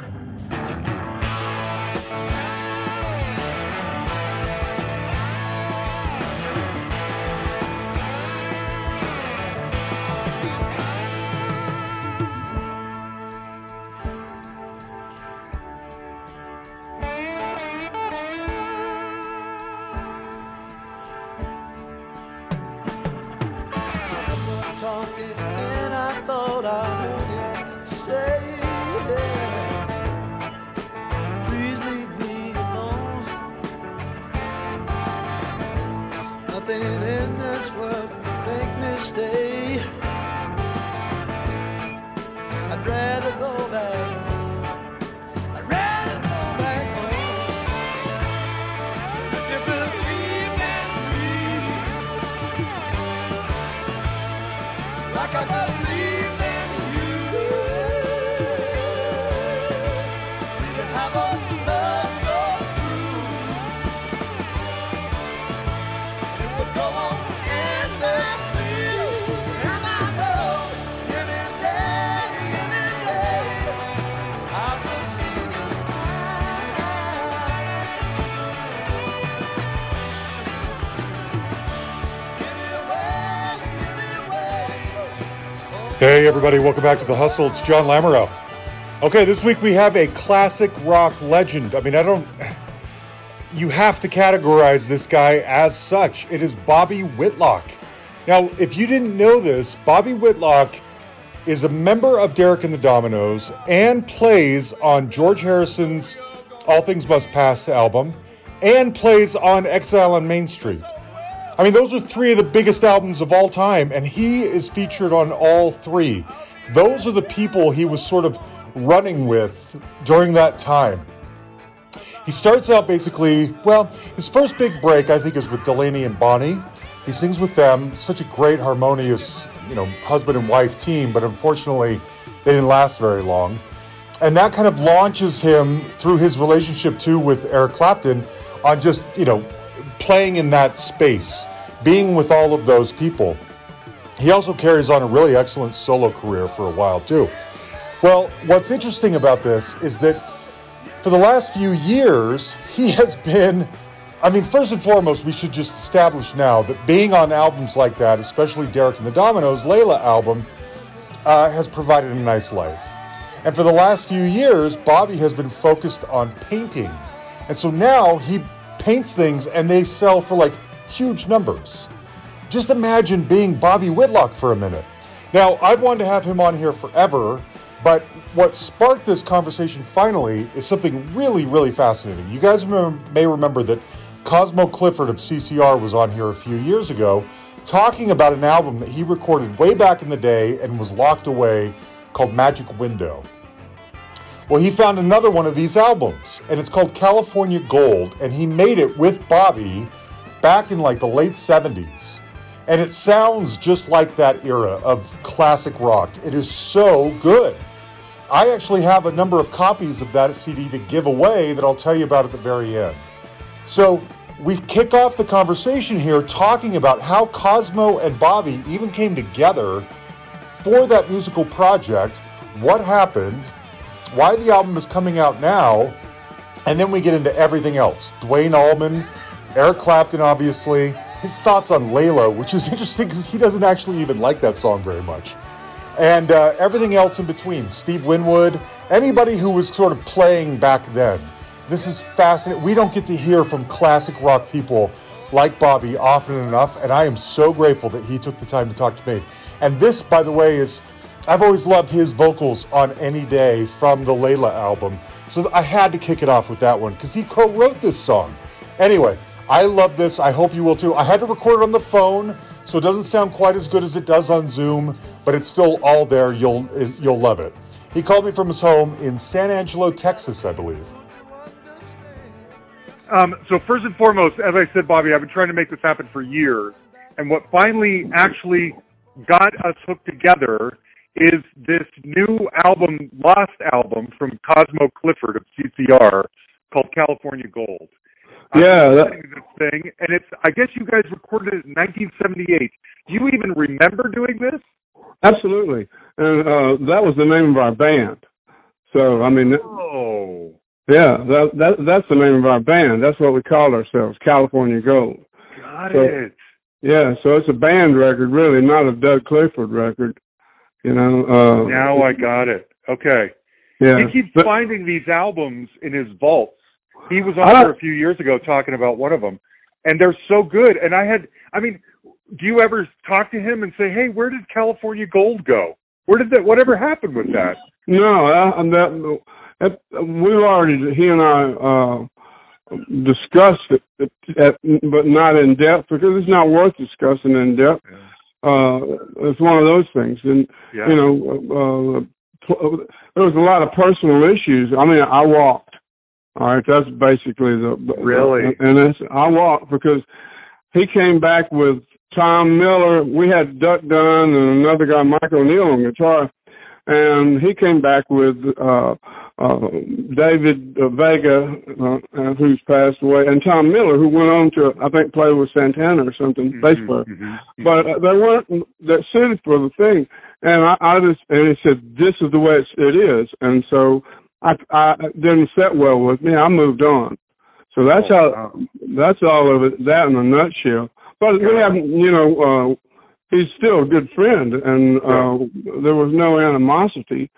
talking Hey, everybody, welcome back to The Hustle. It's John Lamoureux. Okay, this week we have a classic rock legend. I mean, I don't. You have to categorize this guy as such. It is Bobby Whitlock. Now, if you didn't know this, Bobby Whitlock is a member of Derek and the Dominos and plays on George Harrison's All Things Must Pass album and plays on Exile on Main Street. I mean, those are three of the biggest albums of all time, and he is featured on all three. Those are the people he was sort of running with during that time. He starts out basically, well, his first big break, I think, is with Delaney and Bonnie. He sings with them, such a great, harmonious, you know, husband and wife team, but unfortunately, they didn't last very long. And that kind of launches him through his relationship too with Eric Clapton on just, you know, playing in that space, being with all of those people. He also carries on a really excellent solo career for a while too. Well, what's interesting about this is that for the last few years, he has been. I mean, first and foremost, we should just establish now that being on albums like that, especially Derek and the Dominos' Layla album, uh, has provided a nice life. And for the last few years, Bobby has been focused on painting. And so now he paints things and they sell for like huge numbers. Just imagine being Bobby Whitlock for a minute. Now, I've wanted to have him on here forever, but what sparked this conversation finally is something really, really fascinating. You guys may remember that Cosmo Clifford of CCR was on here a few years ago talking about an album that he recorded way back in the day and was locked away called Magic Window. Well, he found another one of these albums, and it's called California Gold, and he made it with Bobby back in like the late 70s. And it sounds just like that era of classic rock. It is so good. I actually have a number of copies of that CD to give away that I'll tell you about at the very end. So, we kick off the conversation here talking about how Cosmo and Bobby even came together for that musical project, what happened, why the album is coming out now, and then we get into everything else. Duane Allman, Eric Clapton, obviously, his thoughts on Layla, which is interesting because he doesn't actually even like that song very much. And uh, everything else in between. Steve Winwood, anybody who was sort of playing back then. This is fascinating. We don't get to hear from classic rock people like Bobby often enough, and I am so grateful that he took the time to talk to me. And this, by the way, is I've always loved his vocals on Any Day from the Layla album. So I had to kick it off with that one because he co wrote this song. Anyway, I love this. I hope you will too. I had to record it on the phone, so it doesn't sound quite as good as it does on Zoom, but it's still all there. You'll, you'll love it. He called me from his home in San Angelo, Texas, I believe. Um, so first and foremost, as I said, Bobby, I've been trying to make this happen for years, and what finally actually got us hooked together is this new album, Lost album from Cosmo Clifford of CCR called California Gold. Yeah, that- this thing, and it's. I guess you guys recorded it in 1978. Do you even remember doing this? Absolutely. And uh, that was the name of our band. So, I mean, Oh, Yeah, that, that that's the name of our band. That's what we called ourselves, California Gold. Got So- it. Yeah, so it's a band record, really, not a Doug Clifford record. You know. Uh, Now I got it. Okay. yeah. He keeps But- finding these albums in his vaults. He was on here a few years ago talking about one of them, and they're so good. And I had, I mean, do you ever talk to him and say, "Hey, where did California Gold go? Where did that? Whatever happened with that?" No, uh, that, that we've already he and I uh, discussed it, at, but not in depth because it's not worth discussing in depth. Uh, it's one of those things, and Yeah. you know, uh, there was a lot of personal issues. I mean, I walked. All right, that's basically the Really? and it's, I walked because he came back with Tom Miller. We had Duck Dunn and another guy, Mike O'Neill, on guitar, and he came back with uh, uh, David Vega, uh, uh, who's passed away, and Tom Miller, who went on to I think play with Santana or something, bass player Mhm. but uh, they weren't that suited for the thing. And I, I just and he said, "This is the way it is," and so I, I didn't set well with me. I moved on. So that's Oh, how wow. that's all of it. That in a nutshell. But we haven't, you know, uh, he's still a good friend, and uh, there was no animosity.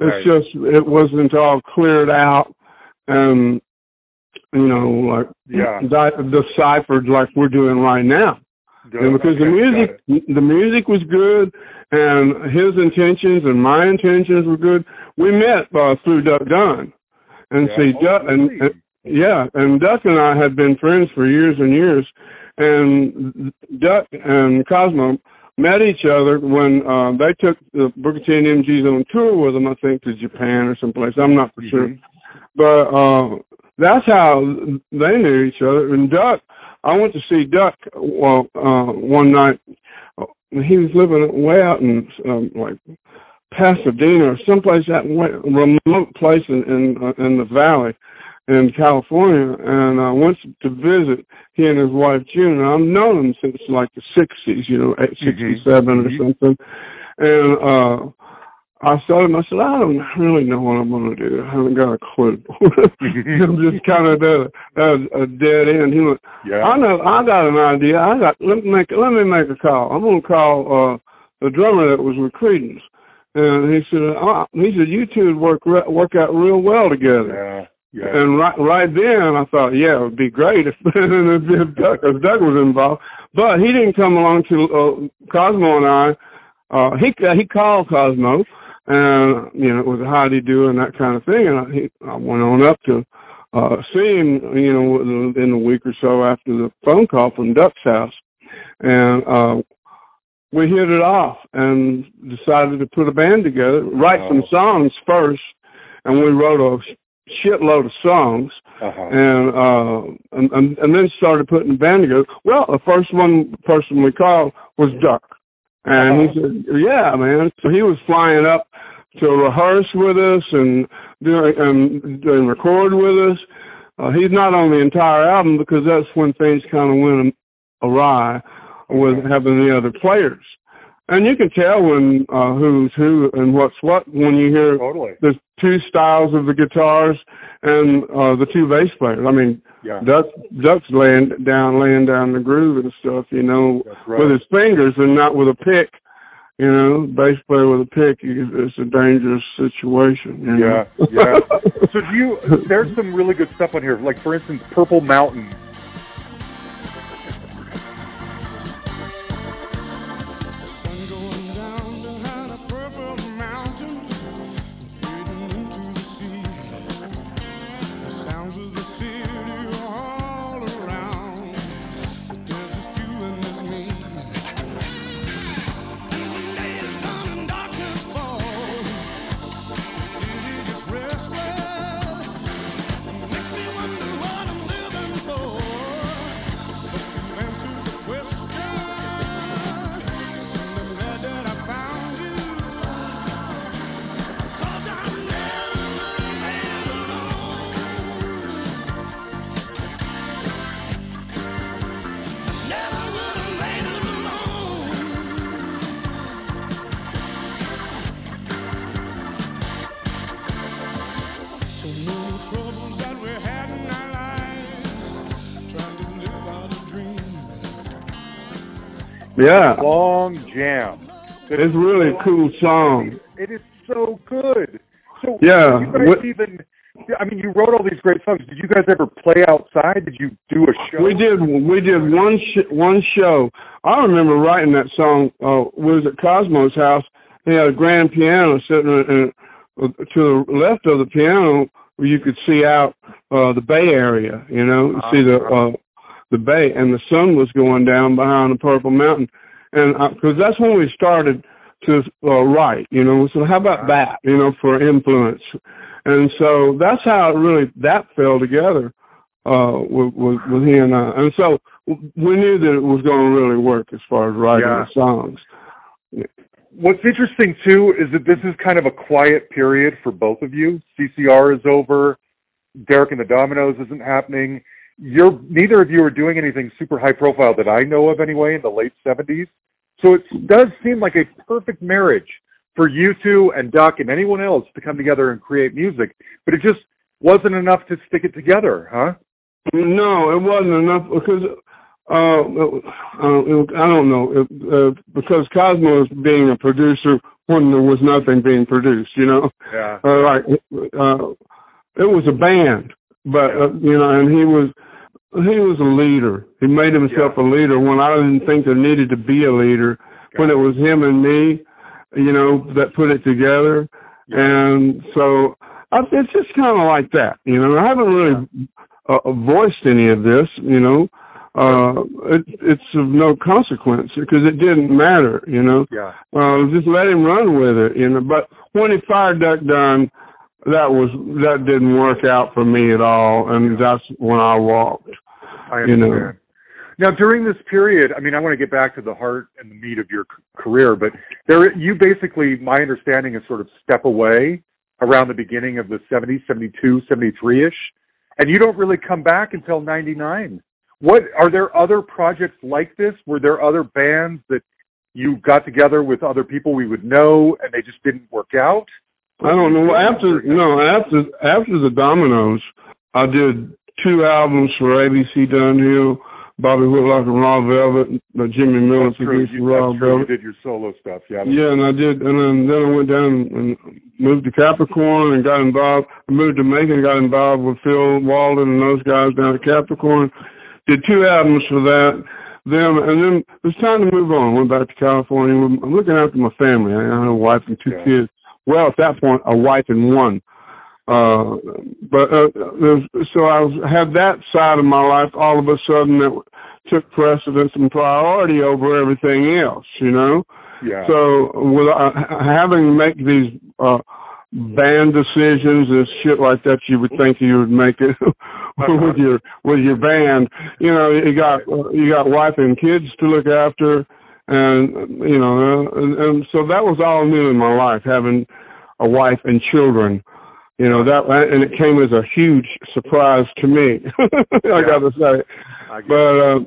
It's Right. just it wasn't all cleared out, and you know, like Yeah. di- deciphered like we're doing right now. Good. And because the music, the music was good, and his intentions and my intentions were good. We met uh, through Duck Dunn, and Yeah. see Oh, Duck, and, and yeah, and Duck and I had been friends for years and years, and Duck and Cosmo met each other when uh, they took the Booker T and MGs on tour with them. I think to Japan or someplace. I'm not for sure Mhm. but uh that's how they knew each other. And Duck, I went to see Duck well, uh, one night. He was living way out in um, like Pasadena or someplace that way, remote place in in, uh, in the valley in California, and I went to visit he and his wife June. And I've known him since like the '60s, you know, '67 or Mhm. something. And uh I him, I said, I don't really know what I'm going to do. I haven't got a clue. I'm just kind of at a, a, dead end. He went, Yeah. I know, I got an idea. I got, let me make, let me make a call. I'm going to call, uh, the drummer that was with Creedence. And he said, uh, he said, you two would work, re- work out real well together. Yeah. Yeah. And right, right then I thought, yeah, it would be great if, if, Doug, if Doug was involved. But he didn't come along to, uh, Cosmo and I, uh, he, he called Cosmo and, you know, it was a how do you do and that kind of thing. And I, he, I went on up to, uh, see him, you know, in a week or so after the phone call from Duck's house. And, uh, we hit it off and decided to put a band together, write some Oh. songs first, and we wrote a shitload of songs Uh-huh. and uh and, and and then started putting the band together. Well, the first one person we called was Duck. And he said, Yeah, man. So he was flying up to rehearse with us and doing and, and record with us. Uh, he's not on the entire album because that's when things kind of went awry with having the other players. And you can tell when uh, who's who and what's what when you hear Totally. the two styles of the guitars and uh the two bass players. I mean, Yeah. Duck Duck's laying down, laying down the groove and stuff, you know, right. with his fingers and not with a pick. You know, bass player with a pick, you- it's a dangerous situation. you know? Yeah, yeah. so do you? There's some really good stuff on here. Like for instance, Purple Mountain. Yeah. long jam. It's is really a cool song. It is so good. So Yeah, you guys what- even. I mean, you wrote all these great songs. Did you guys ever play outside? Did you do a show? We did we did one sh- one show. I remember writing that song. Uh, was at Cosmo's house. He had a grand piano sitting in, in, to the left of the piano, where you could see out uh, the Bay Area. You know, see the uh, the Bay, and the sun was going down behind the Purple Mountain, and because that's when we started to uh, write. You know, so how about that? You know, for influence, and so that's how it really that fell together uh, with, with, with he and I. And so we knew that it was going to really work as far as writing Yeah. the songs. What's interesting too is that this is kind of a quiet period for both of you. CCR is over. Derek and the Dominos isn't happening. You're neither of you are doing anything super high profile that I know of anyway in the late seventies. So it does seem like a perfect marriage for you two and Duck and anyone else to come together and create music. But it just wasn't enough to stick it together, huh? No, it wasn't enough because uh, uh, I don't know it, uh, because Cosmo is being a producer when there was nothing being produced. You know, Yeah. uh, like uh, it was a band, but uh, you know, and he was he was a leader. He made himself a leader when I didn't think there needed to be a leader. When it was him and me, you know, that put it together, and so I, it's just kind of like that. You know, I haven't really uh, voiced any of this. You know, uh, it, it's of no consequence because it didn't matter. You know, Yeah. uh, just let him run with it. You know, but when he fired Duck Dunn, that was that didn't work out for me at all, and that's when I walked. I you understand. know. Now, during this period, I mean, I want to get back to the heart and the meat of your c- career, but there, you basically, my understanding is sort of step away around the beginning of the 70s, 72, 73 ish, and you don't really come back until 99. What are there other projects like this? Were there other bands that you got together with other people we would know and they just didn't work out? I don't know. After no, after after the Dominos, I did two albums for ABC Dunhill, Bobby Whitlock and Raw Velvet. Uh, Jimmy Miller produced You, Raw true. You did your solo stuff. Yeah. Yeah, and I did, and then, then I went down and moved to Capricorn and got involved. I moved to Macon and got involved with Phil Walden and those guys down at Capricorn. Did two albums for that. Them and then it was time to move on. Went back to California. I'm looking after my family. I have a wife and two Yeah. kids. Well, at that point, a wife and one. Uh, but uh, there's, so I was, had that side of my life all of a sudden that took precedence and priority over everything else. You know. Yeah. So with uh, having to make these uh band decisions and shit like that, you would think you would make it with your with your band. You know, you got uh, you got wife and kids to look after, and you know, and, and so that was all new in my life, having a wife and children. You know that, and it came as a huge surprise to me. I got to say, I get but. Uh,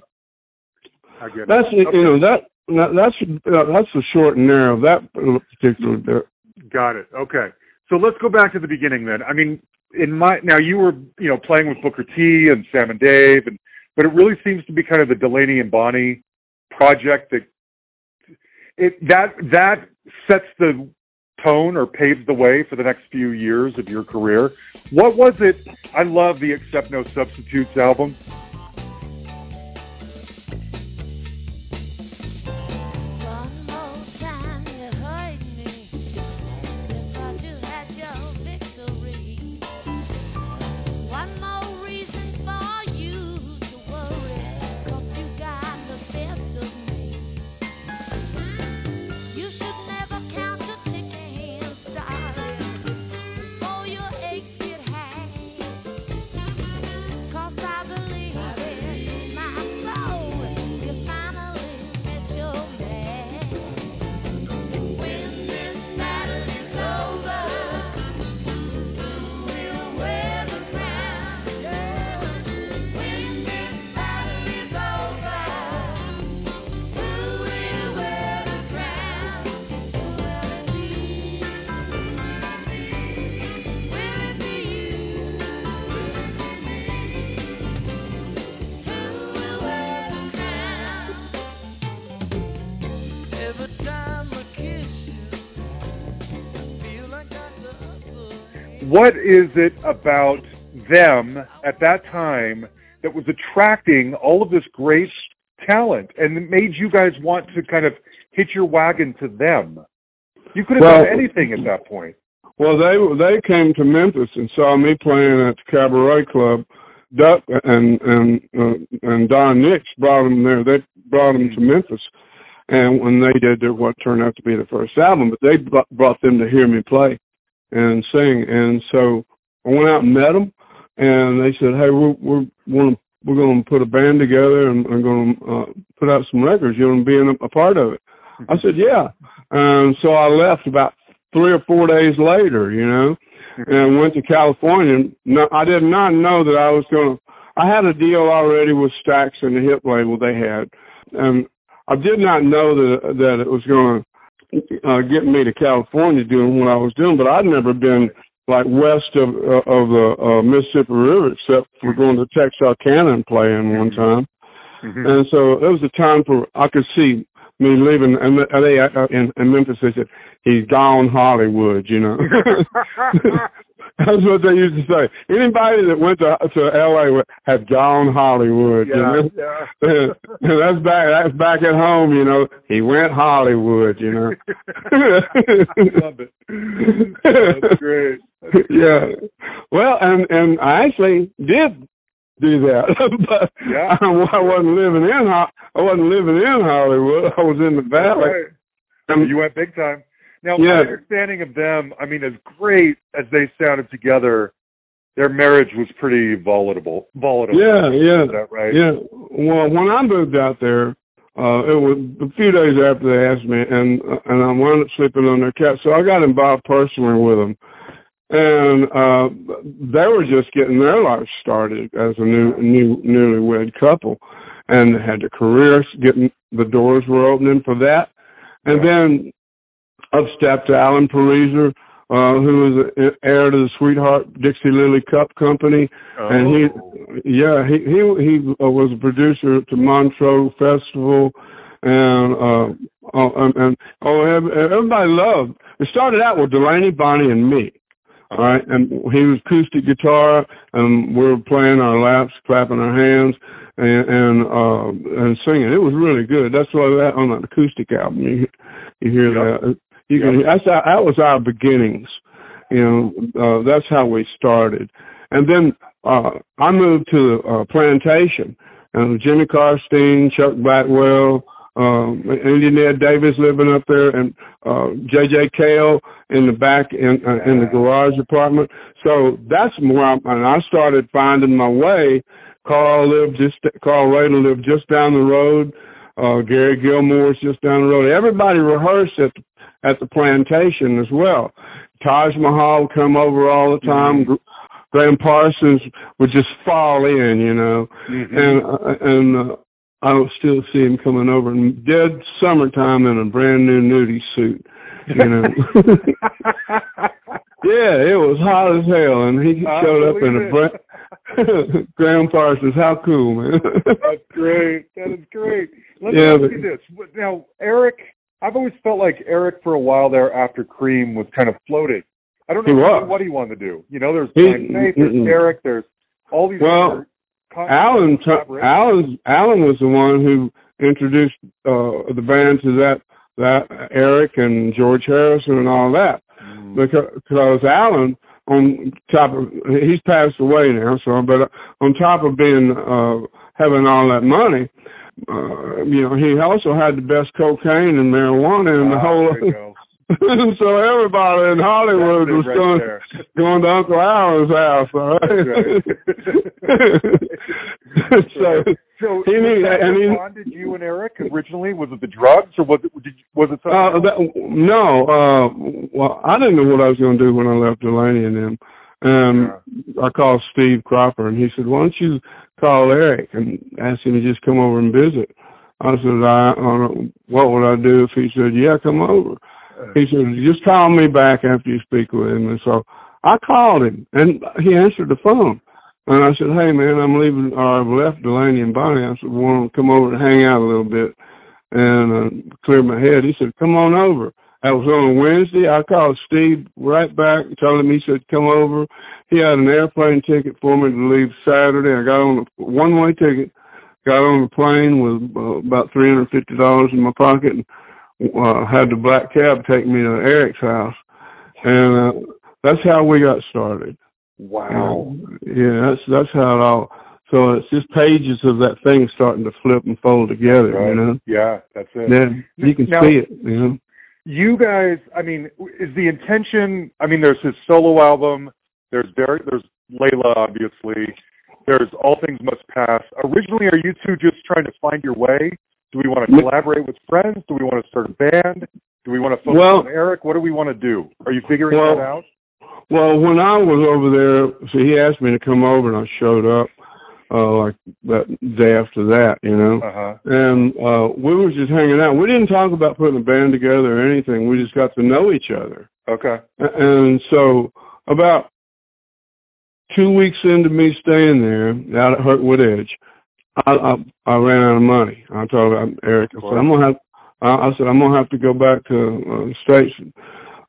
I get it. that's Okay. you know that that- that's uh, that's the short and narrow of that particular. bit. Got it. Okay. So let's go back to the beginning then. I mean, in my now you were you know playing with Booker T and Sam and Dave, and but it really seems to be kind of the Delaney and Bonnie project that it that that sets the tone or paves the way for the next few years of your career. What was it? I love the Accept No Substitutes album. What is it about them at that time that was attracting all of this great talent and it made you guys want to kind of hitch your wagon to them? You could have Well- done anything at that point. Well, they they came to Memphis and saw me playing at the Cabaret Club. Duck and and uh, and Don Nix brought them there. They brought them to Memphis, and when they did their what turned out to be the first album, but they brought, brought them to hear me play and sing. And so I went out and met them, and they said, "Hey, we're we're we're, we're going to put a band together and we're going to uh, put out some records. You want to be in a, a part of it?" I said, "Yeah." And so I left about three or four days later, you know, and went to California. No, I did not know that I was going to. I had a deal already with Stax and the hit label they had, and I did not know that that it was going to uh, get me to California doing what I was doing. But I'd never been like west of uh, of the uh, Mississippi River except for going to Texarkana and playing one time. And so it was a time for I could see me leaving, and they uh, in, in Memphis they said he's gone Hollywood, you know. That's what they used to say. Anybody that went to to L.A. would- had gone Hollywood. you know? yeah. That's back. That's back at home. You know, he went Hollywood. You know. Love it. That's great. yeah. Well, and and I actually did do that, but Yeah. I, I wasn't living in I wasn't living in Hollywood. I was in the valley. Right. And- You went big time. Now, Yeah. my understanding of them, I mean, as great as they sounded together, their marriage was pretty volatile. Volatile. Yeah, yeah. Is that right? Yeah. Well, when I moved out there, uh, it was a few days after they asked me, and and I wound up sleeping on their couch. So I got involved personally with them, and uh, they were just getting their life started as a new new newlywed couple, and they had their careers getting the doors were opening for that, and then up stepped Alan Pariser, uh, who was the heir to the Sweetheart Dixie Lily Cup Company, and he Oh. yeah, he he he uh, was a producer at the Montreux Festival, and uh, oh, and, and oh, everybody loved. It started out with Delaney, Bonnie, and me. All right, and he was acoustic guitar, and we were playing our laps, clapping our hands, and and uh, and singing. It was really good. That's why that on an acoustic album you you hear that. You can that's our, that was our beginnings. You know, uh, that's how we started, and then uh, I moved to uh, Plantation, and Jimmy Karstein, Chuck Blackwell, um, Indian Ed Davis living up there, and uh, J.J. Cale in the back in uh, in the garage apartment. So that's where I'm, and I started finding my way. Carl lived just Carl Radle lived just down the road. Uh, Gary Gilmore's just down the road. Everybody rehearsed at the, at the plantation as well. Taj Mahal would come over all the time. Gr Gram Parsons would just fall in, you know, Mhm. and uh, and uh, I would still see him coming over in dead summertime in a brand new nudie suit, you know. yeah, it was hot as hell, and he I showed up in a believe brand. Gram Parsons, how cool, man! That's great. That is great. Let Yeah, me ask you this. Now, Eric, I've always felt like Eric for a while there after Cream was kind of floating. I don't know He what he wanted to do. You know, there's He- Faith, there's. Eric, there's all these Well, Alan, Alan, Alan was the one who introduced uh, the band to that that Eric and George Harrison and all that. Mm. Because, Alan, on top of he's passed away now, so but on top of being uh, having all that money, uh, you know, he also had the best cocaine and marijuana in the Ah, whole. so everybody in Hollywood was right going there. going to Uncle Alan's house, all right? so So, He knew that and what he- bonded you and Eric originally? Was it the drugs, or was it did, was it something? Uh, that, no, uh, well, I didn't know what I was going to do when I left Delaney and them. Um, I called Steve Cropper and he said, why don't you call Eric and ask him to just come over and visit? I said, I, I don't know, what would I do if he said, yeah, come over? He said, just call me back after you speak with him. And so I called him and he answered the phone. And I said, hey man, I'm leaving, or I've left Delaney and Bonnie. I said, want to come over and hang out a little bit and uh, clear my head. He said, come on over. That was on Wednesday. I called Steve right back, told him he said come over. He had an airplane ticket for me to leave Saturday. I got on a one-way ticket, got on the plane with uh, about three hundred fifty dollars in my pocket, and uh, had the black cab take me to Eric's house, and uh, that's how we got started. Wow. Yeah, that's that's how it all. So it's just pages of that thing starting to flip and fold together. You know. Yeah, that's it. Yeah, you can Now- see it. You know. You guys, I mean, is the intention? I mean, there's his solo album. There's Derek. There's Layla, obviously. There's All Things Must Pass. Originally, are you two just trying to find your way? Do we want to collaborate with friends? Do we want to start a band? Do we want to focus Well- on Eric? What do we want to do? Are you figuring Well- that out? Well, when I was over there, so he asked me to come over, and I showed up uh like that day after that. You know. Uh huh. and uh we were just hanging out. We didn't talk about putting a band together or anything. We just got to know each other. Okay. And so about two weeks into me staying there out at Hurtwood Edge, I I, I ran out of money. I told Eric, I said, I'm gonna have I, I said I'm gonna have to go back to uh, the states.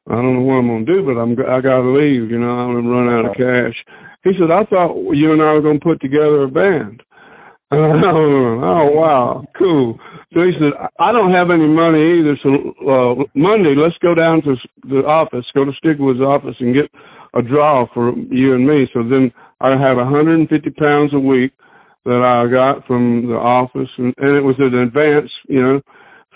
I don't know what I'm gonna do, but I'm I gotta leave. You know, I'm gonna run out of cash. He said, I thought you and I were gonna put together a band. oh wow, cool. So he said, I don't have any money either. So uh, Monday, let's go down to the office, go to Stigwood's office, and get a draw for you and me. So then I had 150 pounds a week that I got from the office, and, and it was an advance, you know.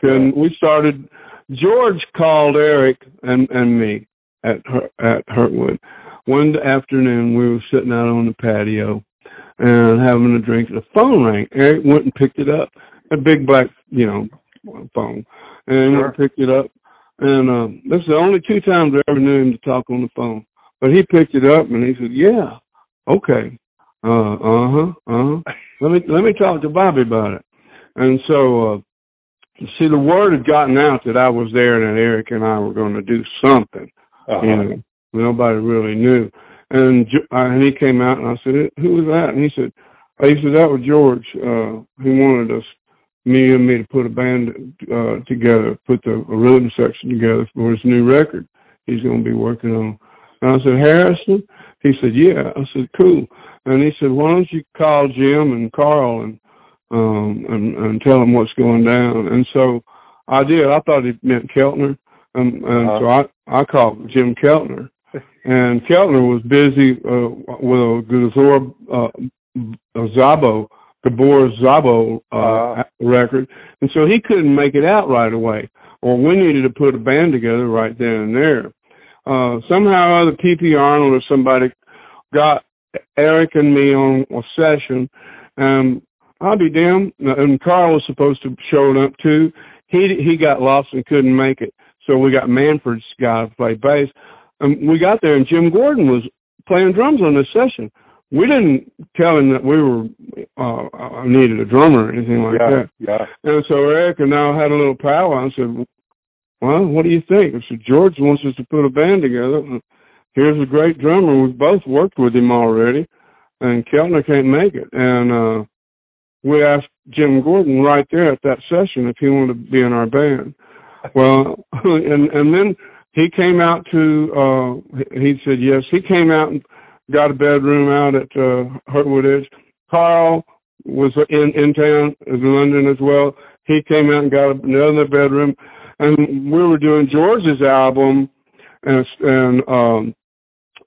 And we started. George called Eric and and me at at Hurtwood. One afternoon, we were sitting out on the patio and having a drink. The phone rang. Eric went and picked it up. A big black, you know, phone, and and picked it up. And um, this is the only two times I ever knew him to talk on the phone. But he picked it up and he said, "Yeah, okay, uh, uh huh, uh huh. Let me let me talk to Bobby about it." And so, uh, see, the word had gotten out that I was there and that Eric and I were going to do something. Uh-huh. You know, nobody really knew. And uh, and he came out and I said, "Who was that?" And he said, "He said that was George. Uh, he wanted us, me and me, to put a band uh, together, put the a rhythm section together for his new record. He's going to be working on." And I said, "Harrison." He said, "Yeah." I said, "Cool." And he said, "Why don't you call Jim and Carl and um and, and tell them what's going down?" And so I did. I thought he meant Keltner. And, and Uh-huh. so I, I called Jim Keltner, and Keltner was busy uh, with a Gazor uh, a Szabo, Gabor Szabo uh, Uh-huh. record, and so he couldn't make it out right away. Or we needed to put a band together right then and there. Uh, somehow or other, P.P. Arnold or somebody got Eric and me on a session, and I'll be damned. And Carl was supposed to show up too. He he got lost and couldn't make it. So we got Manfred's guy to play bass. And we got there and Jim Gordon was playing drums on this session. We didn't tell him that we were uh, uh needed a drummer or anything like yeah. that. Yeah. And so Eric and I had a little powwow and said, Well, what do you think? I said, George wants us to put a band together. Here's a great drummer. We've both worked with him already. And Keltner can't make it. And uh we asked Jim Gordon right there at that session if he wanted to be in our band. Well, and and then he came out to. uh He said yes. He came out and got a bedroom out at uh, Hurtwood Edge. Carl was in in town, in London as well. He came out and got another bedroom, and we were doing George's album, and and um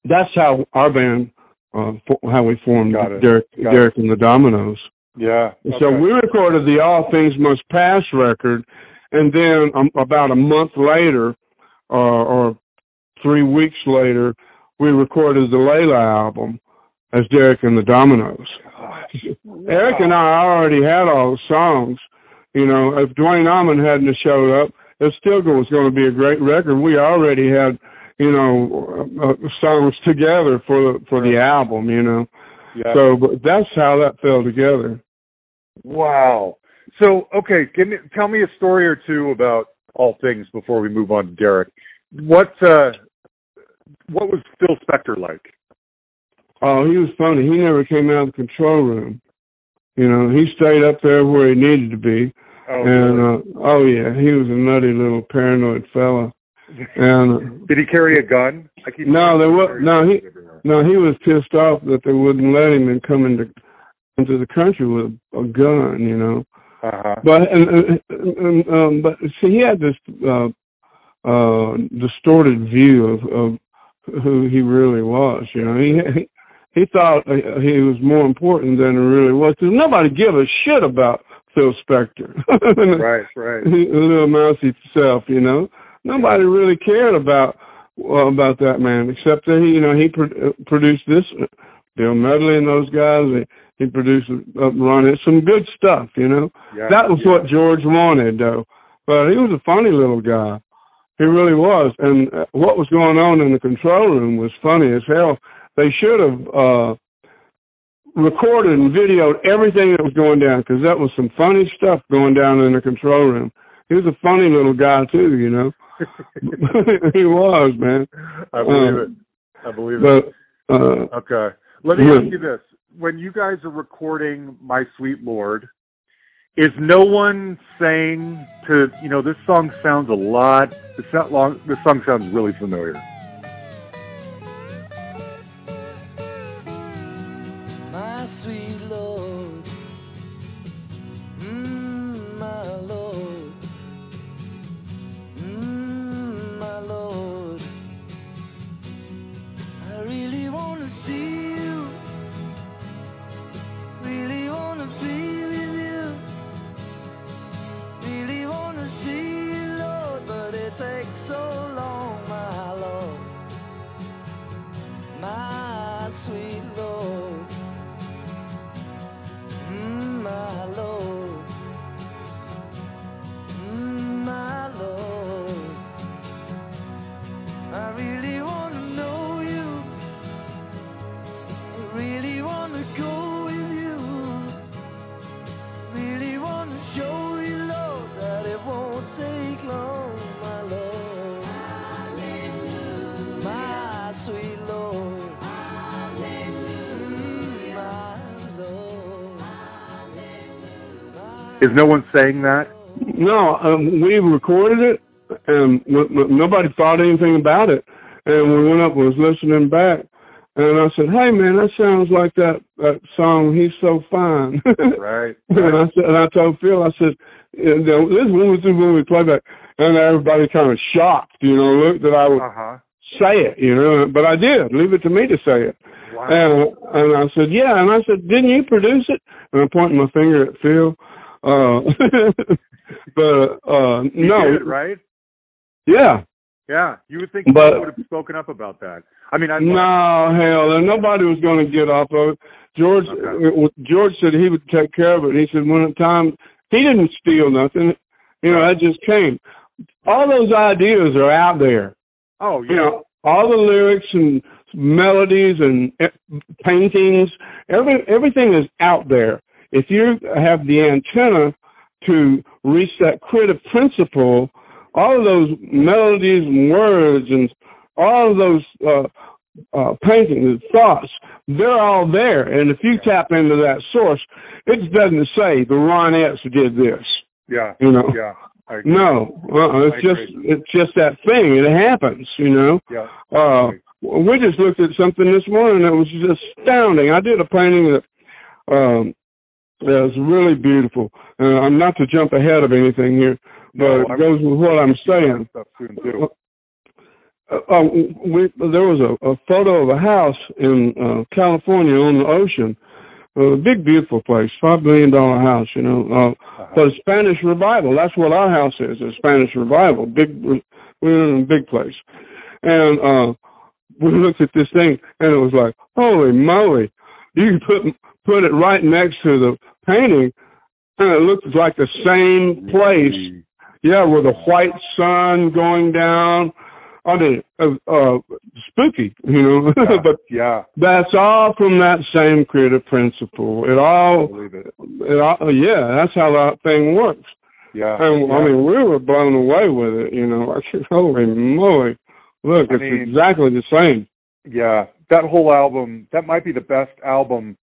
that's how our band, uh, how we formed. Derek Derek and the Dominos. Yeah. So Okay. we recorded the All Things Must Pass record, and then um, about a month later, uh, or three weeks later, we recorded the Layla album as Derek and the Dominos. Eric and I already had all the songs. You know, if Duane Allman hadn't showed up, it still was going to be a great record. We already had, you know, uh, uh, songs together for the, for the album. You know, Yeah. so but that's how that fell together. Wow. So, okay, can you tell me a story or two about all things before we move on to Derek. What uh what was Phil Spector like? Oh, he was funny. He never came out of the control room. You know, he stayed up there where he needed to be. Oh, and uh, oh yeah, he was a nutty little paranoid fella. And Did he carry a gun? I keep No, there wa- Carry no, he- no, he was pissed off that they wouldn't let him in come into into the country with a gun, you know. Uh-huh. But and, and, and um, but see, he had this uh, uh, distorted view of, of who he really was. You know, he he, thought he was more important than he really was. Cause nobody give a shit about Phil Spector. Right, right. a little mousy self, you know. Nobody really cared about uh, about that man, except that he, you know, he pro- uh, produced this. uh, Bill Medley and those guys. He, he produced uh, Ron. It's some good stuff, you know. Yeah, that was yeah. what George wanted, though. But he was a funny little guy. He really was. And what was going on in the control room was funny as hell. They should have uh, recorded and videoed everything that was going down because that was some funny stuff going down in the control room. He was a funny little guy too, you know. he was, man. I believe Um, it. I believe it. Uh, Okay. Let me Yeah. ask you this. When you guys are recording My Sweet Lord, is no one saying to, you know, this song sounds a lot, this, not long, this song sounds really familiar. Is no one saying that? No, um, we recorded it, and w- w- nobody thought anything about it. And we went up and was listening back, and I said, "Hey, man, that sounds like that that song. He's so fine." Right. and I said, and I told Phil, I said, you know, "This is when we do when we play back," and everybody kind of shocked, you know, look that I would Uh huh. say it, you know, but I did. Leave it to me to say it. Wow. And and I said, yeah. And I said, didn't you produce it? And I'm pointing my finger at Phil. Uh, but uh, You no, did right? yeah, Yeah. You would think But- would have spoken up about that. I mean, I no hell, nobody was going to get off of it. George Okay. uh, George said he would take care of it. He said when the time he didn't steal nothing, you know, that just came. All those ideas are out there. Oh, you yeah. know, all the lyrics and melodies and eh, paintings, every everything is out there. If you have the antenna to reach that creative principle, all of those melodies and words and all of those uh, uh, paintings and thoughts, they're all there. And if you tap into that source, it doesn't say the Ronettes did this. Yeah. You know, Yeah. No, uh, it's I just agree. it's just that thing. It happens, you know. Yeah. Uh, we just looked at something this morning that was just astounding. I did a painting that um, that was really beautiful. Uh, I'm not to jump ahead of anything here, but No, it goes with what I'm saying. Stuff soon too. Uh, uh, we, there was a, a photo of a house in uh, California on the ocean, a big, beautiful place, five million dollar house, you know, uh, for the Spanish revival. That's what our house is, a Spanish revival. Big, we're in a big place, and uh, we looked at this thing, and it was like, holy moly! You can put put it right next to the painting, and it looked like the same place. Yeah, with a white sun going down. I mean, uh, uh, spooky, you know. Yeah. but yeah. that's all from that same creative principle. It all, it. it all, yeah, that's how that thing works. Yeah. And yeah. I mean, we were blown away with it, you know. I said, holy moly! Look, I it's mean- exactly the same. Yeah, that whole album, that might be the best album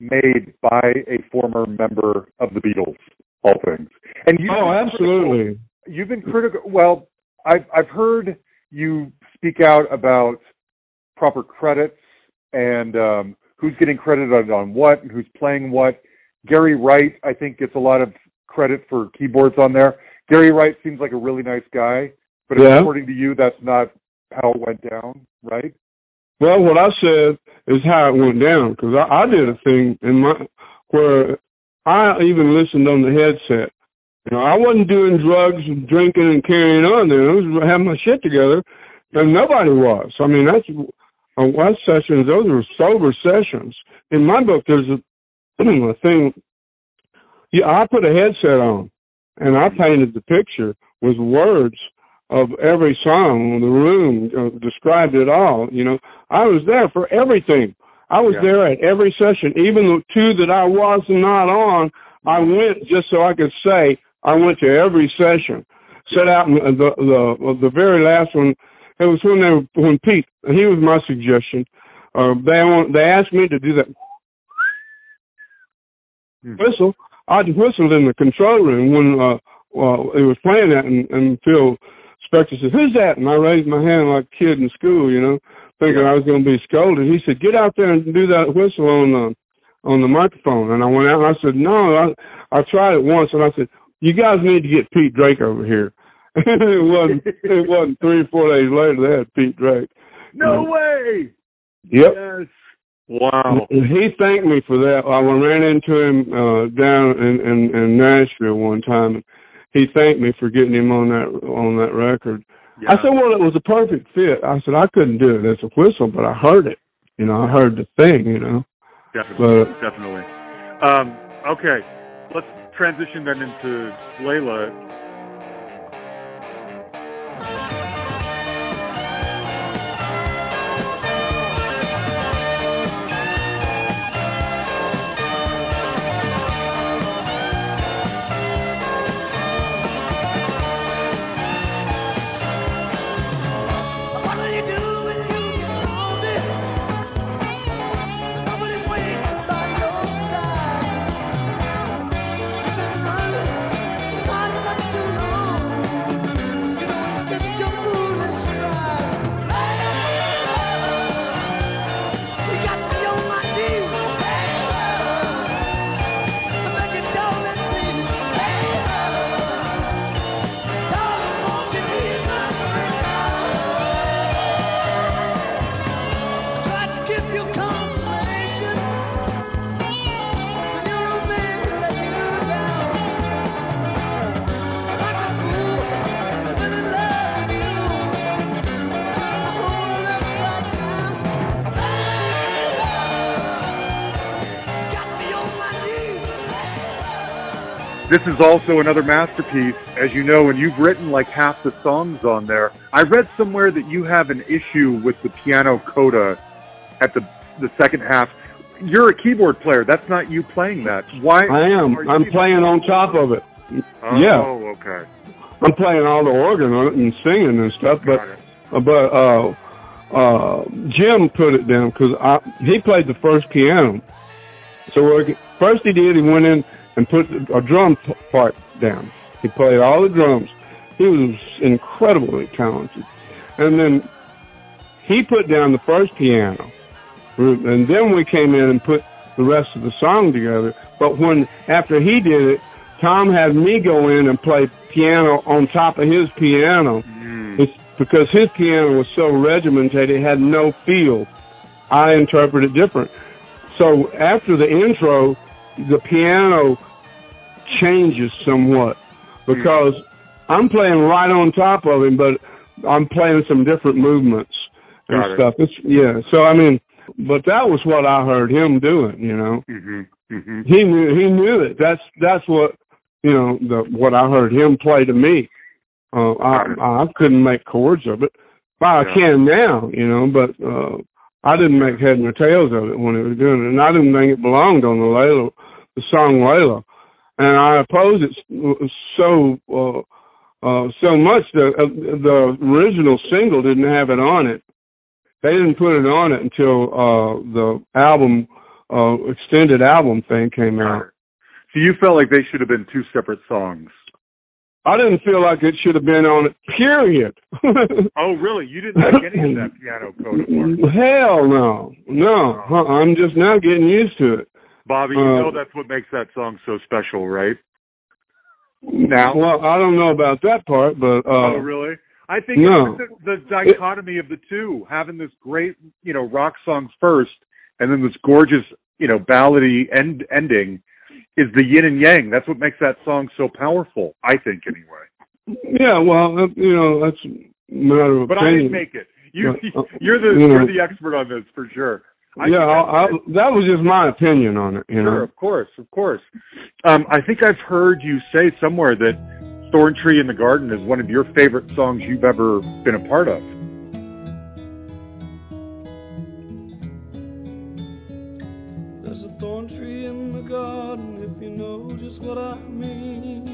made by a former member of the Beatles, all things. And you Oh, absolutely. You've been critical. Well, I've I've heard you speak out about proper credits and um, who's getting credited on what and who's playing what. Gary Wright, I think, gets a lot of credit for keyboards on there. Gary Wright seems like a really nice guy, but Yeah. according to you, that's not how it went down, right? Well, what I said is how it went down because I, I did a thing in my where I even listened on the headset. You know, I wasn't doing drugs and drinking and carrying on. There, I was having my shit together, and nobody was. I mean, that's uh, on West sessions. Those were sober sessions. In my book, there's a, a thing. Yeah, I put a headset on, and I painted the picture with words of every song, the room, uh, described it all. You know, I was there for everything. I was Yeah. there at every session, even the two that I was not on. I went just so I could say I went to every session. Set out in the the the very last one. It was when they were, when Pete. He was my suggestion. Uh, they want, they asked me to do that Hmm. whistle. I whistled in the control room when uh, uh, it was playing that, and, and Phil Spector said, "Who's that?" And I raised my hand like a kid in school, you know, thinking I was going to be scolded. He said, "Get out there and do that whistle on the on the microphone." And I went out and I said, "No, I I tried it once," and I said, "You guys need to get Pete Drake over here." it wasn't it wasn't three or four days later they had Pete Drake. No Yeah. way! Yep. Yes. Wow. He thanked me for that. I ran into him uh down in, in in Nashville one time. He thanked me for getting him on that on that record. Yeah. I said, "Well, it was a perfect fit." I said, "I couldn't do it as a whistle, but I heard it. You know, I heard the thing. You know." Definitely, But- definitely. Um, okay, let's transition then into Layla. This is also another masterpiece, as you know, and you've written like half the songs on there. I read somewhere that you have an issue with the piano coda at the the second half. You're a keyboard player. That's not you playing that. Why? I am. I'm playing on top of it. Oh, yeah. okay. I'm playing all the organ on it and singing and stuff. But. Uh, but uh, uh, Jim put it down because he played the first piano. So first he did, he went in and put a drum part down. He played all the drums. He was incredibly talented. And then he put down the first piano, and then we came in and put the rest of the song together. But when after he did it, Tom had me go in and play piano on top of his piano. Mm. It's because his piano was so regimented, it had no feel. I interpret it different. So after the intro, the piano changes somewhat because I'm playing right on top of him, but I'm playing some different movements and Got it. stuff. It's yeah. So I mean, but that was what I heard him doing. You know, hmm hmm he knew he knew it. That's that's what you know the what I heard him play to me. Uh, I I couldn't make chords of it. Well, I Yeah. can now, you know, but uh, I didn't make head nor tails of it when it was doing it, and I didn't think it belonged on the Layla, the song Layla, and I oppose it so uh, uh, so much that uh, the original single didn't have it on it. They didn't put it on it until uh, the album uh, extended album thing came out. So you felt like they should have been two separate songs. I didn't feel like it should have been on it. Period. Oh, really? You didn't like any of that piano part? Hell no, no. Uh, I'm just now getting used to it. Bobby, you know that's what makes that song so special, right? Now, Well, I don't know about that part, but uh, oh, really? I think no. the, the dichotomy of the two, having this great, you know, rock song first, and then this gorgeous, you know, ballady end ending, is the yin and yang. That's what makes that song so powerful. I think, anyway. yeah, well, you know, that's a matter of But I opinion. didn't make it. You, Uh, you're the you know. you're the expert on this for sure. I yeah, I, I, that was just my opinion on it. You Sure, know, of course, of course. Um, I think I've heard you say somewhere that Thorn Tree in the Garden is one of your favorite songs you've ever been a part of. There's a thorn tree in the garden, if you know just what I mean.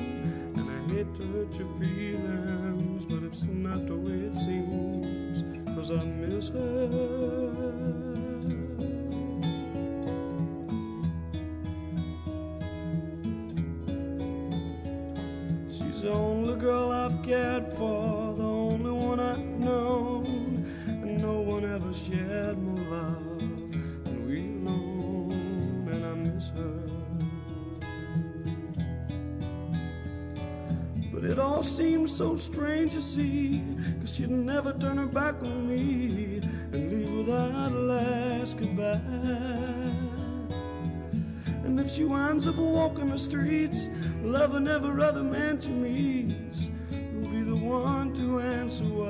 And I hate to hurt your feelings, but it's not the way it seems. Cause I miss her. The only girl I've cared for, the only one I've known. And no one ever shared more love than we alone. And I miss her. But it all seems so strange to see, cause she'd never turn her back on me and leave without a last goodbye. And if she winds up walking the streets, loving every other man she meets, who'll be the one to answer why?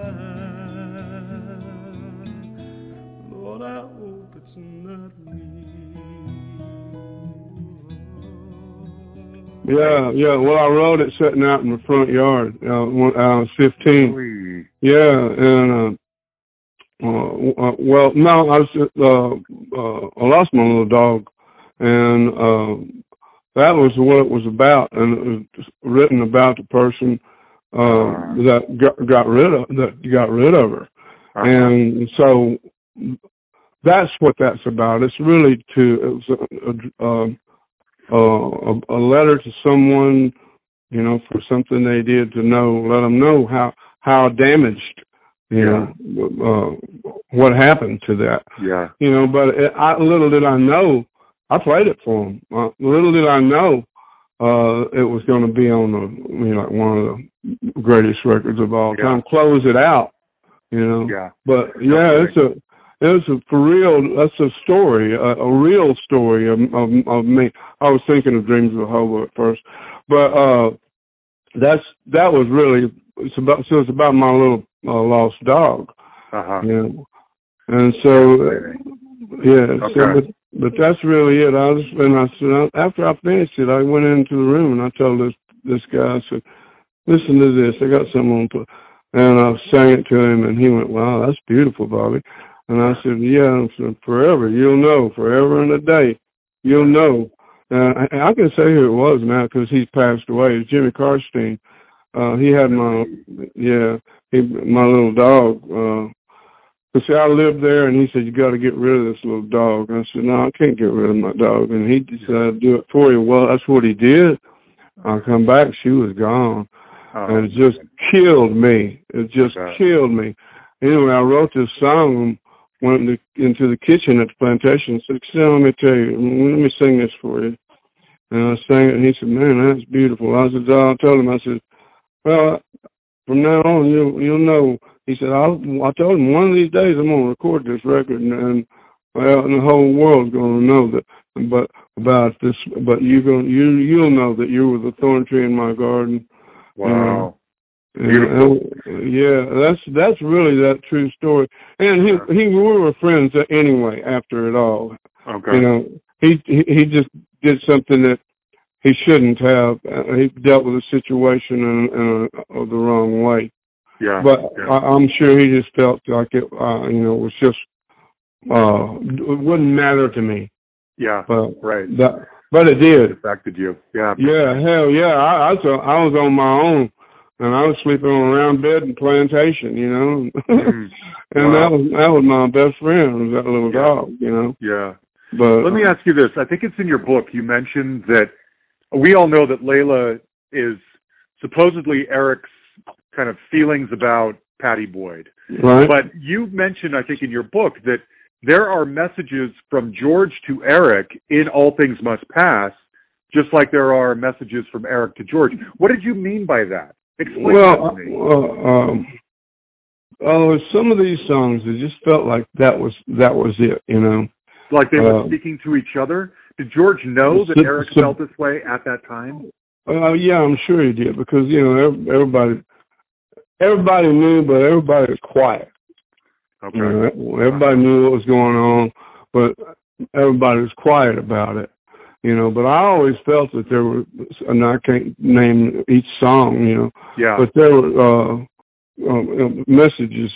Lord, I hope it's not me. yeah, yeah. Well, I wrote it sitting out in the front yard uh, when I was 15. Yeah, and uh, uh, uh, well, no, I was uh, uh, I lost my little dog, and uh, that was what it was about, and it was written about the person uh, that got, got rid of that got rid of her, Uh-huh. and so that's what that's about. It's really to it's a, a, a, a, a letter to someone, you know, for something they did to know, let them know how how damaged, you know, uh, what happened to that, yeah. you know. But it, I, little did I know, I played it for them. Uh, little did I know, uh, it was going to be on the, you know, like one of the greatest records of all Yeah. time. Close it out, you know. Yeah. But yeah, it's a it's a for real. That's a story, a, a real story of, of of me. I was thinking of Dreams of a Hobo at first, but uh, that's that was really it's about so it's about my little uh, lost dog, Uh-huh. you know. And so yeah, Okay. but, but that's really it. I was and I said after I finished it, I went into the room and I told this this guy I said, listen to this. I got something on. And I sang it to him, and he went, "Wow, that's beautiful, Bobby." And I said, "Yeah, I said, forever. You'll know, forever and a day. You'll know." Uh, I, I can say who it was now because he's passed away. It's Jimmy Karstein. Uh, he had my, yeah, he, my little dog. Uh, but see, I lived there, and he said, "You got to get rid of this little dog." And I said, "No, I can't get rid of my dog." And he decided to do it for you. Well, that's what he did. I come back, she was gone Oh, and it just killed me. It just Yeah. killed me. Anyway, I wrote this song and went into, into the kitchen at the plantation and said, "Sam, let me tell you, let me sing this for you. And I sang it, and he said, "Man, that's beautiful." I said, "I told him, I said, well, from now on, you'll you'll know." He said, "I'll." I told him one of these days I'm gonna record this record, and, and well, and the whole world's gonna know that. But about this, but you're going you you'll know that you were the thorn tree in my garden. wow. And, Beautiful. uh, yeah, that's that's really that true story. And he he we were friends anyway after it all. Okay. You know, he he just did something that he shouldn't have. He dealt with the situation in, in a, the wrong way. Yeah. But yeah. I, I'm sure he just felt like it. Uh, you know, was just uh, it wouldn't matter to me. yeah. But Right. that, but it did. It affected you. Yeah. Yeah, hell yeah. I, I was I was on my own, and I was sleeping on a round bed in plantation, you know. Mhm. and Wow. that was that was my best friend, was that little Yeah. dog, you know. Yeah. But Let me ask you this. I think it's in your book. You mentioned that we all know that Layla is supposedly Eric's kind of feelings about Patty Boyd. Right. But you mentioned, I think, in your book that there are messages from George to Eric in All Things Must Pass, just like there are messages from Eric to George. What did you mean by that? Explain well, that to me. uh, um, oh, some of these songs, it just felt like that was that was it. You know. Like they were uh, speaking to each other. Did George know that Eric sub- felt this way at that time? Uh, yeah, I'm sure he did because you know everybody, everybody knew, but everybody was quiet. Okay. You know, everybody knew what was going on, but everybody was quiet about it. You know, but I always felt that there were, and I can't name each song, you know, Yeah. but there were uh, uh, messages,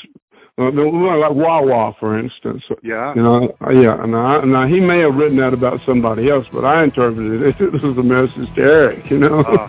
uh, like Wah Wah, for instance. yeah. You know, yeah. Now, now he may have written that about somebody else, but I interpreted it as a message to Eric. You know. Uh,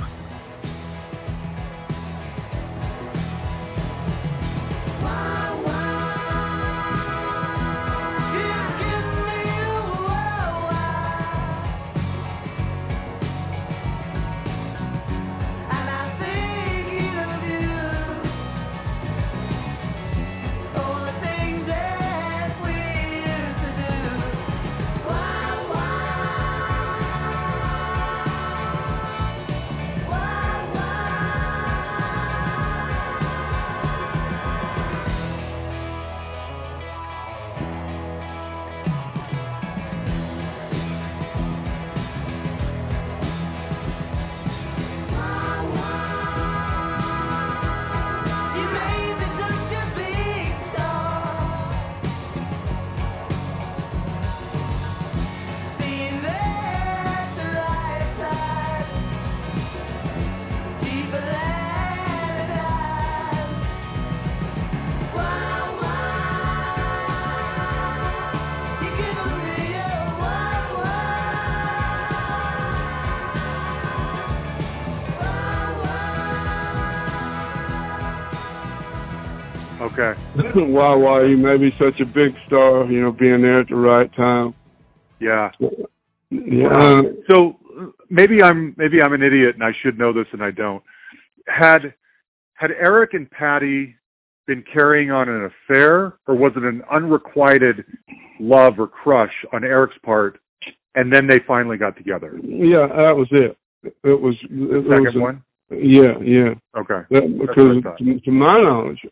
okay. why, why you may be such a big star, you know, being there at the right time. Yeah. Yeah. Wow. So uh, maybe I'm maybe I'm an idiot and I should know this and I don't. Had had Eric and Patty been carrying on an affair, or was it an unrequited love or crush on Eric's part, and then they finally got together? Yeah, that was it. It was. It was Second a- one. Yeah, yeah. Okay. That, because to, to my knowledge,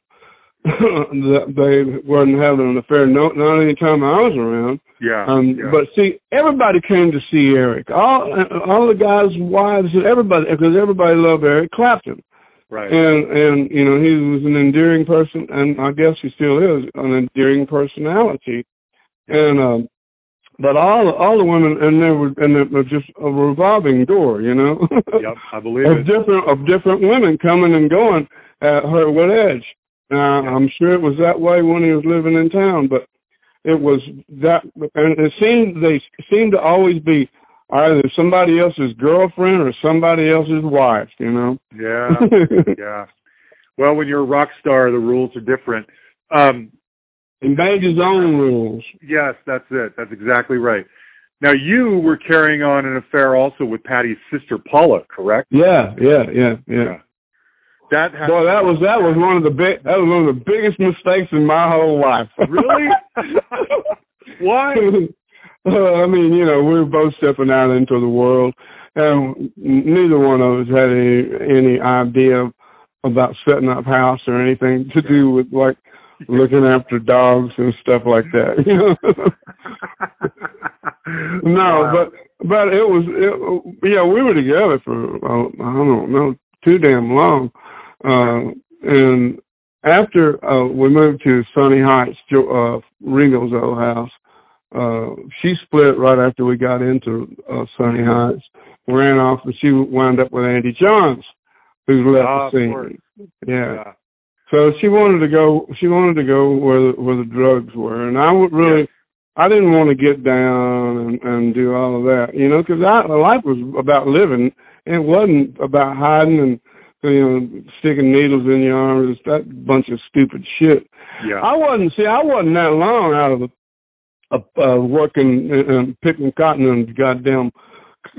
they weren't having an affair. No, not any time I was around. Yeah. Um, yeah. But see, everybody came to see Eric. All all the guys' wives and everybody, because everybody loved Eric Clapton. right. And and you know he was an endearing person, and I guess he still is an endearing personality. And um, but all all the women, and there were and it was just a revolving door, you know. yep. I believe of it. different of different women coming and going at Hurtwood Edge. Now I'm sure it was that way when he was living in town, but it was that, and it seemed they seemed to always be either somebody else's girlfriend or somebody else's wife. You know. Yeah. yeah. Well, when you're a rock star, the rules are different. Um, He made his own rules. yes, that's it. That's exactly right. Now, you were carrying on an affair also with Patty's sister Paula, correct? Yeah, yeah, yeah, yeah. That has, Boy, that was that was one of the big that was one of the biggest mistakes in my whole life. Really? Why? Uh, I mean, you know, we were both stepping out into the world, and neither one of us had any any idea about setting up house or anything to do with like looking after dogs and stuff like that. You know. no, Wow. but but it was it, yeah, we were together for uh, I don't know too damn long, and after uh, we moved to Sunny Heights, uh, Ringo's old house, uh, she split right after we got into uh, Sunny Heights, ran off, and she wound up with Andy Johns, who left Ah, the scene. Yeah. Yeah. So she wanted to go. She wanted to go where the, where the drugs were, and I would really, I didn't want to get down and, and do all of that, you know, because life was about living. It wasn't about hiding and you know sticking needles in your arms. That bunch of stupid shit. Yeah. I wasn't. See, I wasn't that long out of a, uh, uh, working and, and picking cotton in the goddamn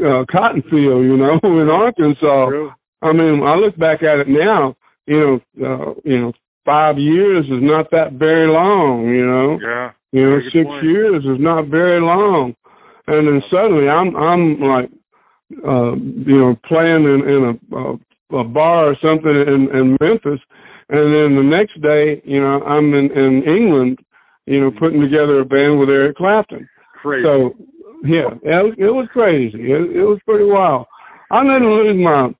uh, cotton field, you know, in Arkansas. True. I mean, I look back at it now. You know, uh, you know, five years is not that very long. You know, Yeah. you know, six point. years is not very long. And then suddenly I'm I'm like, uh, you know, playing in, in a, a a bar or something in, in Memphis, and then the next day, you know, I'm in, in England, you know, putting together a band with Eric Clapton. Crazy. So yeah, it was, it was crazy. It, it was pretty wild. I didn't lose my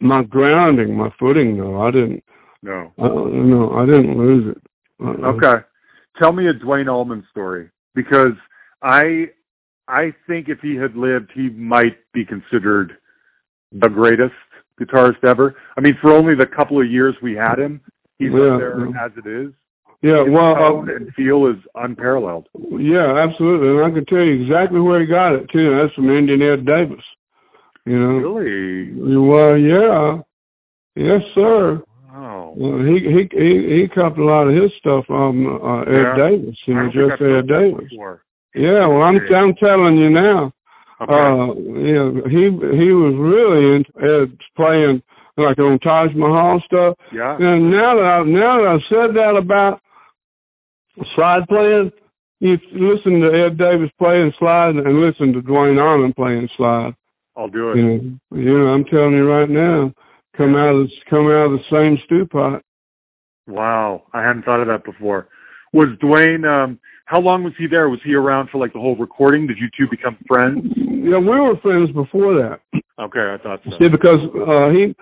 my grounding, my footing though. I didn't. no. Uh, no, I didn't lose it. Uh-uh. Okay. Tell me a Duane Allman story because I I think if he had lived, he might be considered the greatest guitarist ever. I mean, for only the couple of years we had him, he's Yeah, up there yeah. as it is. Yeah, His well, tone uh, and feel is unparalleled. yeah, absolutely, and I can tell you exactly where he got it too. That's from Indian Ed Davis. You know. Really? Well, yeah, yes, sir. Wow. Well, he he he he copied a lot of his stuff from uh, Ed Yeah. Davis. You know, just Ed Davis. before. Yeah, well, I'm. I'm telling you now. Okay. Uh, yeah, he he was really into Ed playing like on Taj Mahal stuff. yeah. And now that I, now that I've said that about slide playing, you listen to Ed Davis playing slide and listen to Duane Allman playing slide. I'll do it. You know, you know, I'm telling you right now, come out of the, come out of the same stew pot. Wow. I hadn't thought of that before. Was Duane um how long was he there? Was he around for like the whole recording? Did you two become friends? Yeah, we were friends before that. Okay, I thought so. See, because uh, he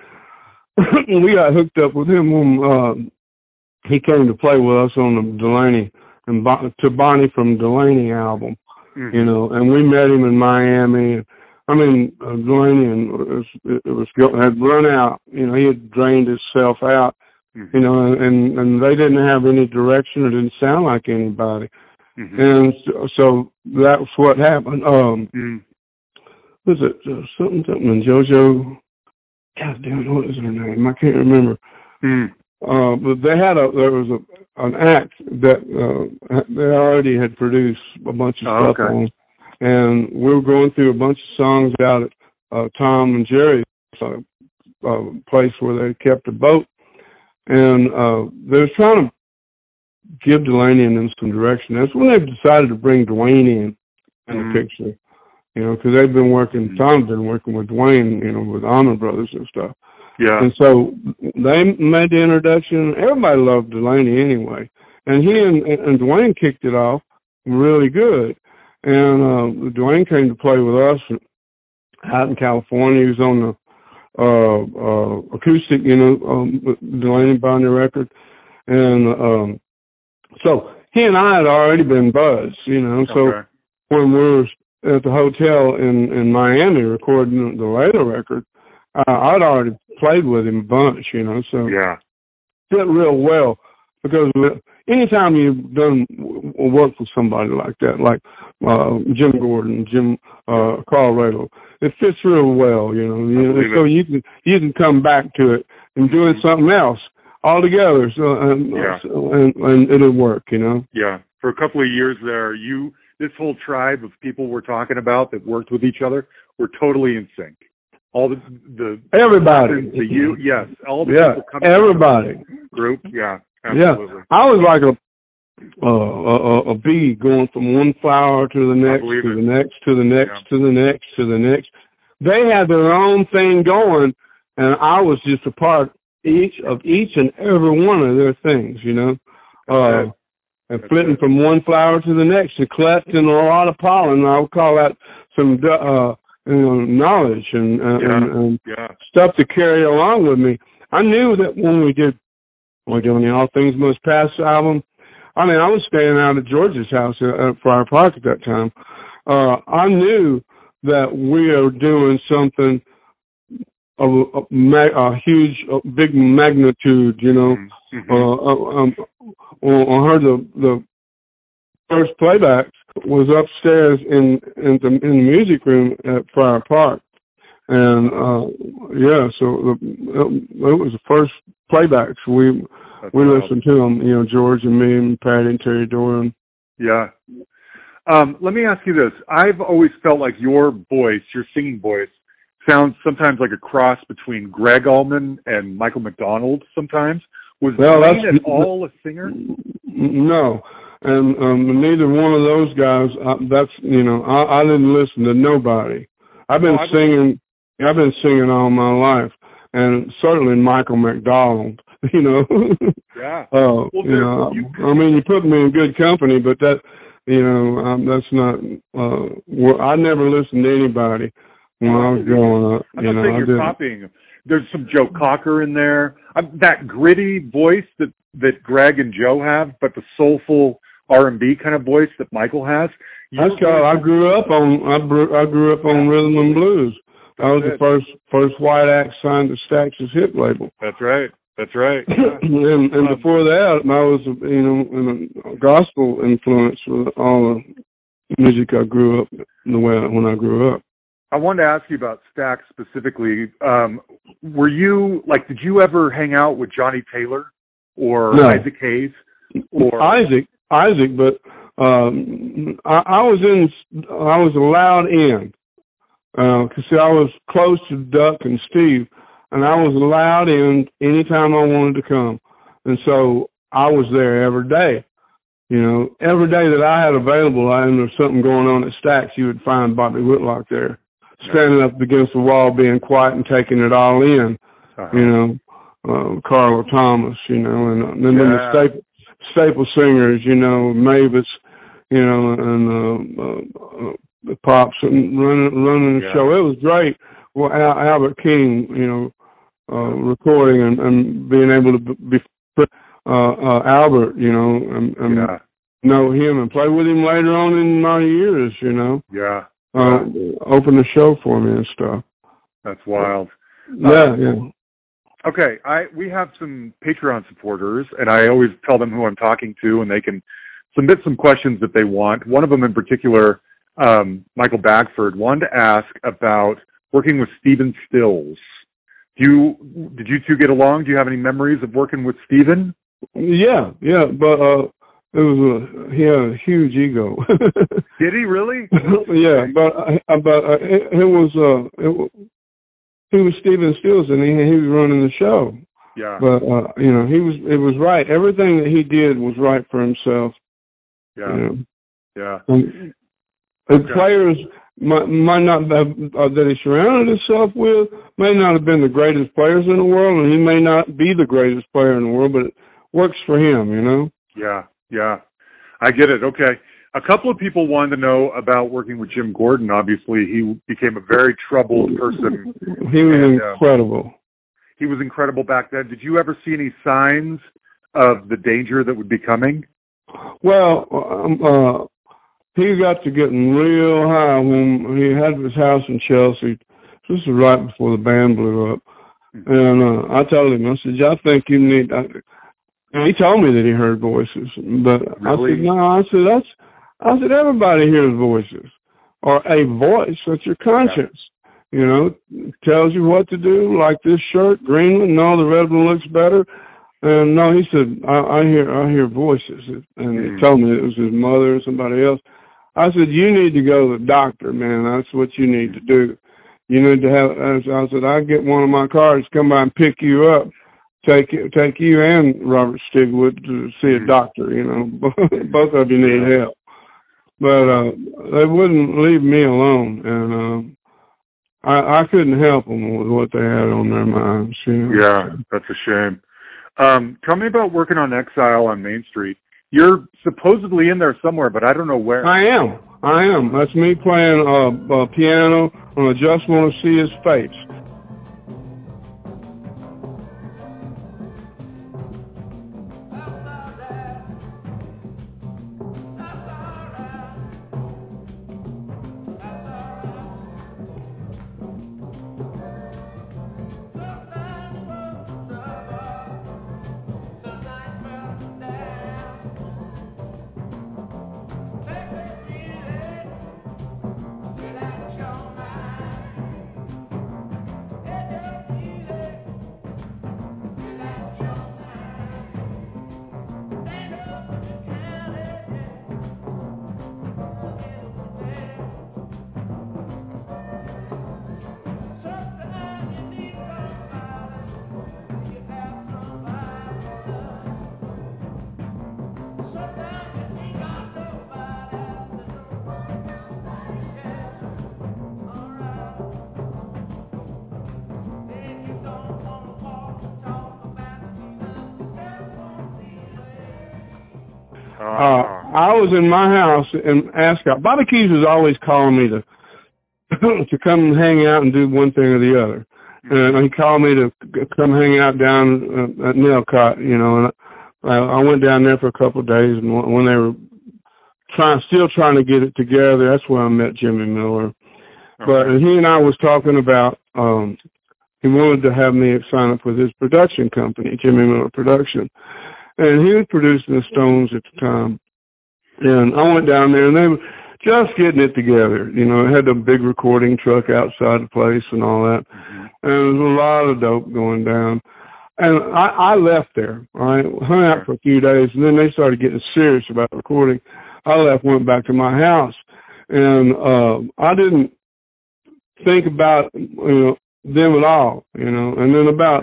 we got hooked up with him when uh, he came to play with us on the Delaney and Bo- to Bonnie from Delaney album. Mhm. you know, and we met him in Miami. I mean, uh, Delaney and it was, it was had run out. You know, he had drained himself out. Mhm. You know, and and they didn't have any direction. It didn't sound like anybody. Mhm. And so, so that's what happened. Um, Mhm. was it uh, something something? And JoJo, God damn, it, what is her name? I can't remember. Mhm. Uh, but they had a there was a an act that uh, they already had produced a bunch of Oh, stuff okay. on, and we were going through a bunch of songs out at uh, Tom and Jerry's uh, uh, place where they kept a boat, and uh, they was trying to give Delaney and them some direction. That's when they decided to bring Duane in in Mhm. the picture, you know, because they've been working. Mhm. Tom's been working with Duane, you know, with Allman Brothers and stuff. Yeah. And so they made the introduction. Everybody loved Delaney anyway, and he and, and Duane kicked it off really good. And uh, Duane came to play with us out in California. He was on the uh, uh, acoustic, you know, um, Delaney Boundary record, and um, so he and I had already been buzzed, you know. So okay. when we were at the hotel in in Miami recording the later record, uh, I'd already played with him a bunch, you know, so Yeah. fit real well because anytime you've done work with somebody like that, like uh, Jim Gordon, Jim uh, Carl Radle, it fits real well, you know. You know so you can you can come back to it and doing something else altogether, so and, Yeah. so, and and it'll work, you know. Yeah. For a couple of years there, you this whole tribe of people we're talking about that worked with each other were totally in sync. All the the Everybody, the you yes, all the yeah, people coming everybody. group. Yeah. Yeah. I was like a uh, a, a- a bee going from one flower to the next, to it. the next, to the next, Yeah. to the next, to the next. They had their own thing going, and I was just a part each of each and every one of their things, you know. Uh, and flitting from one flower to the next and collecting a lot of pollen. I would call that some uh, you know, knowledge and, uh, Yeah. and, and Yeah. stuff to carry along with me. I knew that when we did we're doing the All Things Must Pass album. I mean, I was staying out at George's house at, at Friar Park at that time. Uh, I knew that we are doing something a, a, ma- a huge, a big magnitude, you know. Mhm. Uh, uh, um, on on her, the the first playback was upstairs in in the in the music room at Friar Park, and uh yeah, so the, it was the first playbacks we That's we wild. listened to them. You know, George and me and Patty and Terry Doran. Yeah. Um, let me ask you this. I've always felt like your voice, your singing voice, sounds sometimes like a cross between Gregg Allman and Michael McDonald. Sometimes was Well, Wayne that's- at all a singer? No, and um, neither one of those guys. Uh, that's you know, I, I didn't listen to nobody. I've been Oh, singing. I've been singing all my life, and certainly Michael McDonald. You know, Yeah. uh, Well, you know, you- I mean, you put me in good company, but that, you know, um, that's not. Uh, well, I never listened to anybody when I was growing up. I'm you know, saying you're copying. There's some Joe Cocker in there. Um, that gritty voice that that Gregg and Joe have, but the soulful R&B kind of voice that Michael has. That's called. I grew up on. I grew, I grew up on rhythm and blues. I was the first first white act signed to Stax's Hip label, That's right. That's right. and and Um, before that, I was you know in a gospel influence with all the music I grew up the way I, when I grew up. I wanted to ask you about Stax specifically. Um, were you like? Did you ever hang out with Johnnie Taylor or No. Isaac Hayes? Or Isaac, Isaac, but um, I, I was in. I was allowed in because see, I was close to Duck and Steve, and I was allowed in anytime I wanted to come, and so I was there every day. You know, every day that I had available, I, and there was something going on at Stax, you would find Bobby Whitlock there, standing up against the wall, being quiet and taking it all in Uh-huh. you know, uh, Carla Thomas, you know, and, and then the staple staple singers, you know, Mavis, you know, and uh, uh, uh, the pops and running running the Yeah. show. It was great. Well, Al- Albert King, you know, uh, recording and, and being able to be, be uh, uh, Albert, you know, and, and yeah, know him and play with him later on in my years, you know, yeah, uh, open the show for me and stuff. that's wild. Yeah, yeah. Okay, I we have some Patreon supporters, and I always tell them who I'm talking to, and they can submit some questions that they want. One of them in particular, um, Michael Bagford, wanted to ask about working with Stephen Stills. Do you did you two get along? Do you have any memories of working with Stephen? Yeah, yeah, but uh it was a he had a huge ego. Did he really? yeah, but but uh, it, it was uh it, he was Stephen Stills and he he was running the show. Yeah, But uh you know, he was it was right. Everything that he did was right for himself. yeah, You know. yeah. And the Okay. players might, might not have, uh, that he surrounded himself with may not have been the greatest players in the world, and he may not be the greatest player in the world, but it works for him, you know. Yeah, yeah. I get it. Okay. A couple of people wanted to know about working with Jim Gordon. Obviously, he became a very troubled person. He was And, uh, incredible. He was incredible back then. Did you ever see any signs of the danger that would be coming? Well, um, uh, he got to getting real high when he had his house in Chelsea. This was right before the band blew up. And uh, I told him, I said, I think you need. I, and he told me that he heard voices, but I said, no. I said that's. I said everybody hears voices, or a voice. That's your conscience. You know, tells you what to do. Like this shirt, green one. No, the red one looks better. And no, he said, I, I hear, I hear voices, and Mhm. he told me it was his mother or somebody else. I said, you need to go to the doctor, man. That's what you need to do. You need to have. I said, I'll get one of my cars, come by and pick you up, take you, take you and Robert Stigwood to see a Mhm. doctor. You know, both of you need help. But uh they wouldn't leave me alone, and um, I I couldn't help them with what they had on their minds. You know? Yeah, that's a shame. Um, tell me about working on Exile on Main Street. You're supposedly in there somewhere, but I don't know where. I am. I am. That's me playing uh, uh piano on I Just Want to See His Face. Uh, I was in my house in Ascot. Bobby Keys was always calling me to to come and hang out and do one thing or the other. And he called me to come hang out down uh, at Nellcôte, you know, and I, I went down there for a couple of days. And when when they were trying, still trying to get it together, that's where I met Jimmy Miller. But he and I was talking about um he wanted to have me sign up with his production company, Jimmy Miller Production. And he was producing the Stones at the time. And I went down there and they were just getting it together. You know, it had a big recording truck outside the place and all that. And there was a lot of dope going down. And I, I left there. I hung out for a few days and then they started getting serious about recording. I left, went back to my house. And uh I didn't think about you know them at all, you know. And then about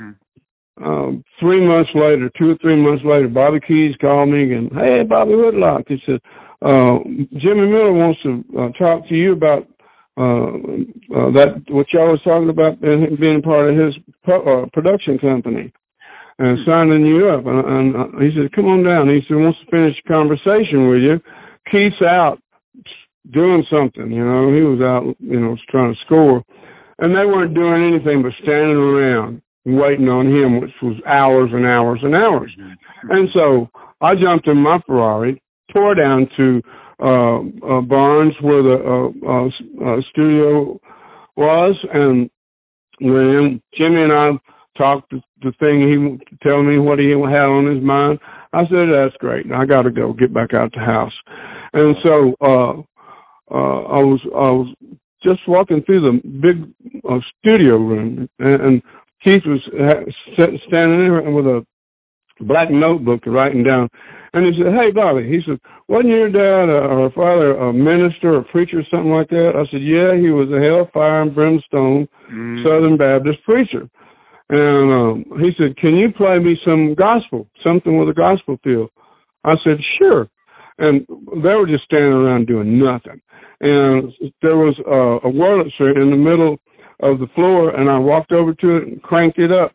um three months later, two or three months later, Bobby Keys called me and hey Bobby Whitlock, he said, uh Jimmy Miller wants to uh, talk to you about uh, uh that what y'all was talking about being part of his pro- uh, production company and signing you up. And, and uh, he said come on down. He said wants to finish the conversation with you. Keith's out doing something you know he was out you know trying to score. And they weren't doing anything but standing around waiting on him which was hours and hours and hours. And so i jumped in my ferrari tore down to uh, uh barnes where the uh, uh, uh studio was and when jimmy and i talked the, the thing. He tell me what he had on his mind. I said that's great. I got to go get back out the house. And so uh uh i was i was just walking through the big uh, studio room and, and keith was ha- standing there with a black notebook writing down and he said hey bobby he said wasn't your dad uh, or father a minister or preacher or something like that? I said yeah he was a hellfire and brimstone southern baptist preacher. And um he said can you play me some gospel something with a gospel feel? I said sure. And they were just standing around doing nothing. And there was uh, a Wurlitzer in the middle of the floor, and I walked over to it and cranked it up,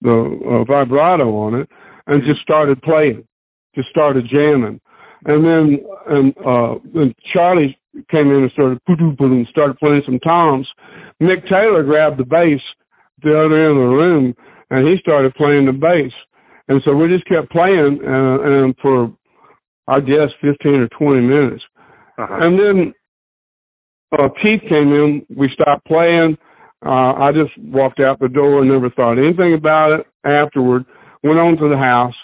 the uh, vibrato on it, and just started playing, just started jamming. And then and uh, then Charlie came in and started poo and started playing some toms. Mick Taylor grabbed the bass at the other end of the room, and he started playing the bass. And so we just kept playing, uh, and for I guess 15 or 20 minutes. Uh-huh. And then uh, Keith came in. We stopped playing. Uh, I just walked out the door and never thought anything about it afterward. Went on to the house.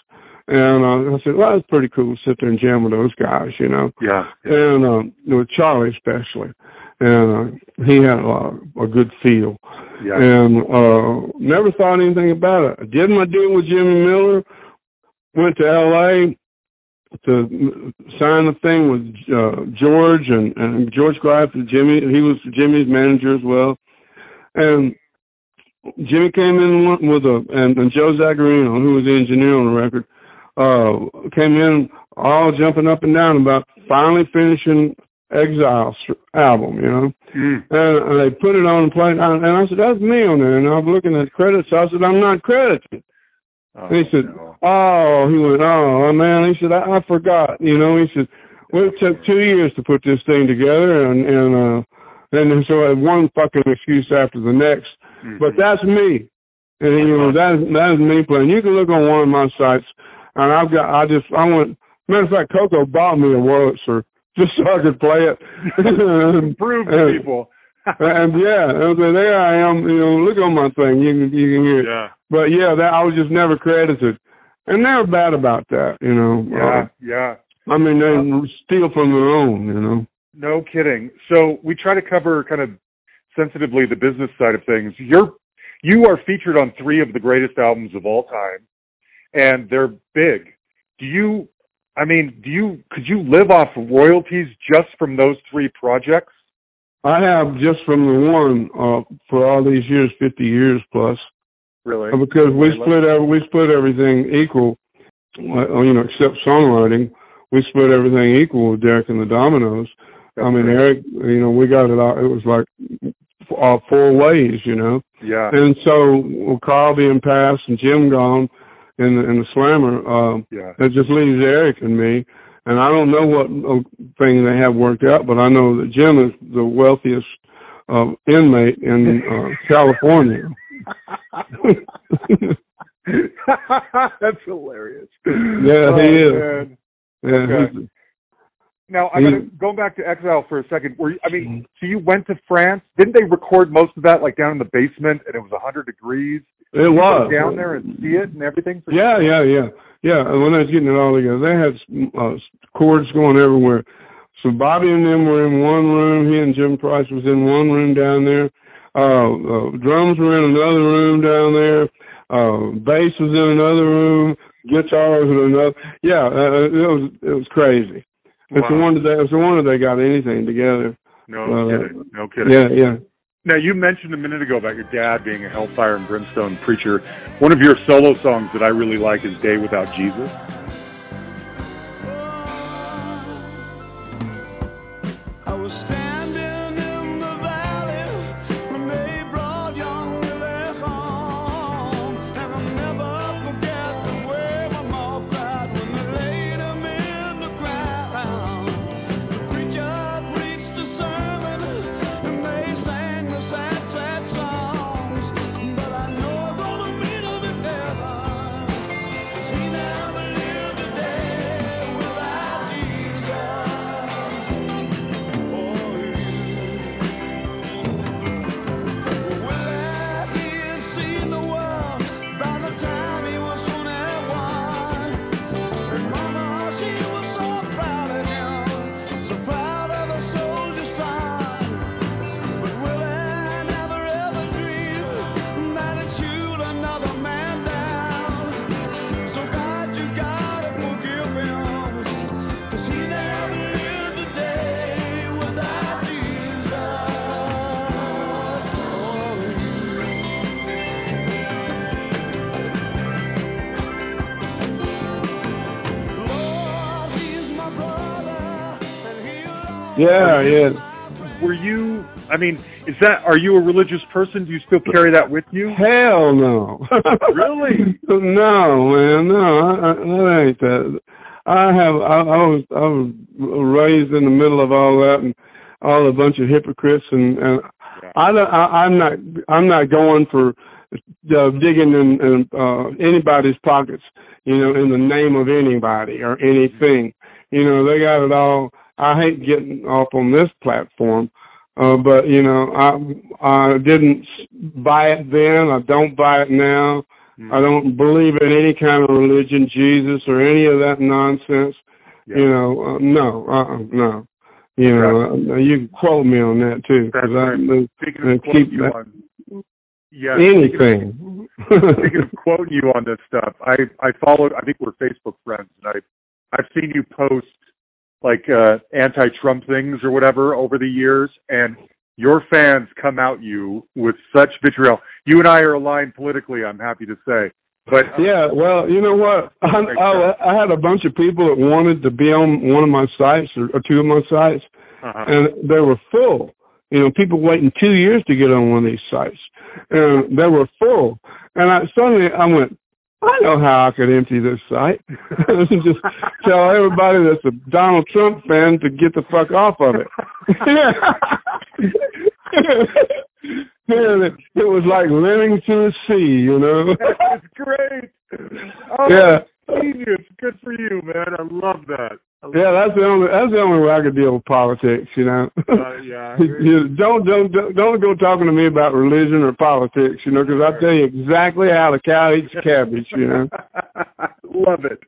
And uh, I said, well, it's pretty cool to sit there and jam with those guys, you know. Yeah. And um, with Charlie especially. And uh, he had uh, a good feel. Yeah. And uh, never thought anything about it. I did my deal with Jimmy Miller. Went to L.A to sign the thing with uh, George and, and George Greif and Jimmy. He was Jimmy's manager as well. And Jimmy came in with a and, and Joe Zagarino, who was the engineer on the record, uh, came in all jumping up and down about finally finishing Exile's album, you know. Mm. And, and they put it on and played, and I said, "That's me on there." And I was looking at the credits. I said, "I'm not credited." Oh, And he said, no. "Oh," he went, "Oh man," he said, "I, I forgot." You know, he said, "Well, it took two years to put this thing together, and and uh, and so I had one fucking excuse after the next." Mhm. But that's me, and you know that that is me playing. You can look on one of my sites, and I've got I just I went. Matter of fact, Coco bought me a Wurlitzer just so I could play it. prove to and, people. and yeah, and so there I am. You know, look on my thing. You can you can hear it. yeah. But yeah, that I was just never credited, and they're bad about that. You know. Yeah. Yeah. Uh, I mean, they steal from their own. You know. No kidding. So we try to cover kind of sensitively the business side of things. You're you are featured on three of the greatest albums of all time, and they're big. Do you? I mean, do you? Could you live off royalties just from those three projects? I have just from the one uh, for all these years, fifty years plus, Really? uh, because we Really? split every, we split everything equal. uh, You know, except songwriting, we split everything equal with Derek and the Dominos. I mean, Eric, you know, we got it out. It was like uh, four ways, you know. Yeah. And so with Carl being passed and Jim gone in the, in the slammer, um, Yeah. it just leaves Eric and me. and I don't know what uh, thing they have worked out, but I know that Jim is the wealthiest uh, inmate in uh, California. That's hilarious. Yeah, Oh, he is. man. Yeah, Okay. Now I He- gotta go back to Exile for a second. Were you, I mean, so you went to France? Didn't they record most of that like down in the basement and it was a hundred degrees? it You was go down there and see it and everything. For Yeah, yeah, yeah, yeah. And when I was getting it all together, they had uh, cords going everywhere. So Bobby and them were in one room. He and Jim Price was in one room down there. Uh, uh drums were in another room down there. Uh, bass was in another room. Guitars in another. Yeah, uh, it was it was crazy. It's a Wow. wonder they it's a wonder they got anything together. No Uh, kidding. No kidding. Yeah, yeah. Now you mentioned a minute ago about your dad being a hellfire and brimstone preacher. One of your solo songs that I really like is "Day Without Jesus." Yeah, yeah. Were you? I mean, is that? Are you a religious person? Do you still carry that with you? Hell no. Really? no, man, no. I, I, that ain't that. I have. I, I was. I was raised in the middle of all that and all a bunch of hypocrites, and and I don't. I, I'm not. I'm not going for uh, digging in, in uh, anybody's pockets. You know, in the name of anybody or anything. You know, they got it all. I hate getting off on this platform. Uh, but you know, I I didn't buy it then. I don't buy it now. I don't believe in any kind of religion, Jesus or any of that nonsense. Yeah. You know, uh, no, uh, no. You know, uh, you can quote me on that too, because I right. Speaking uh, of keep you that- on, yeah, anything. Speaking of quoting you on this stuff, I I followed. I think we're Facebook friends, and I I've seen you post like uh anti-Trump things or whatever over the years, and your fans come out you with such vitriol. You and I are aligned politically. I'm happy to say, but Yeah, well, you know what? I, I, I had a bunch of people that wanted to be on one of my sites or, or two of my sites, uh and they were full. You know, people waiting two years to get on one of these sites, and they were full. And I suddenly I went, I know how I could empty this site. Just tell everybody that's a Donald Trump fan to get the fuck off of it. Man, it, it was like living to the sea, you know. it's great. Oh, Yeah. Genius. Good for you, man. I love that. I love Yeah, that's the only that's the only way I could deal with politics, you know. Uh, yeah, You don't don't don't go talking to me about religion or politics, you know, because I tell you exactly how the cow eats cabbage, you know. Love it.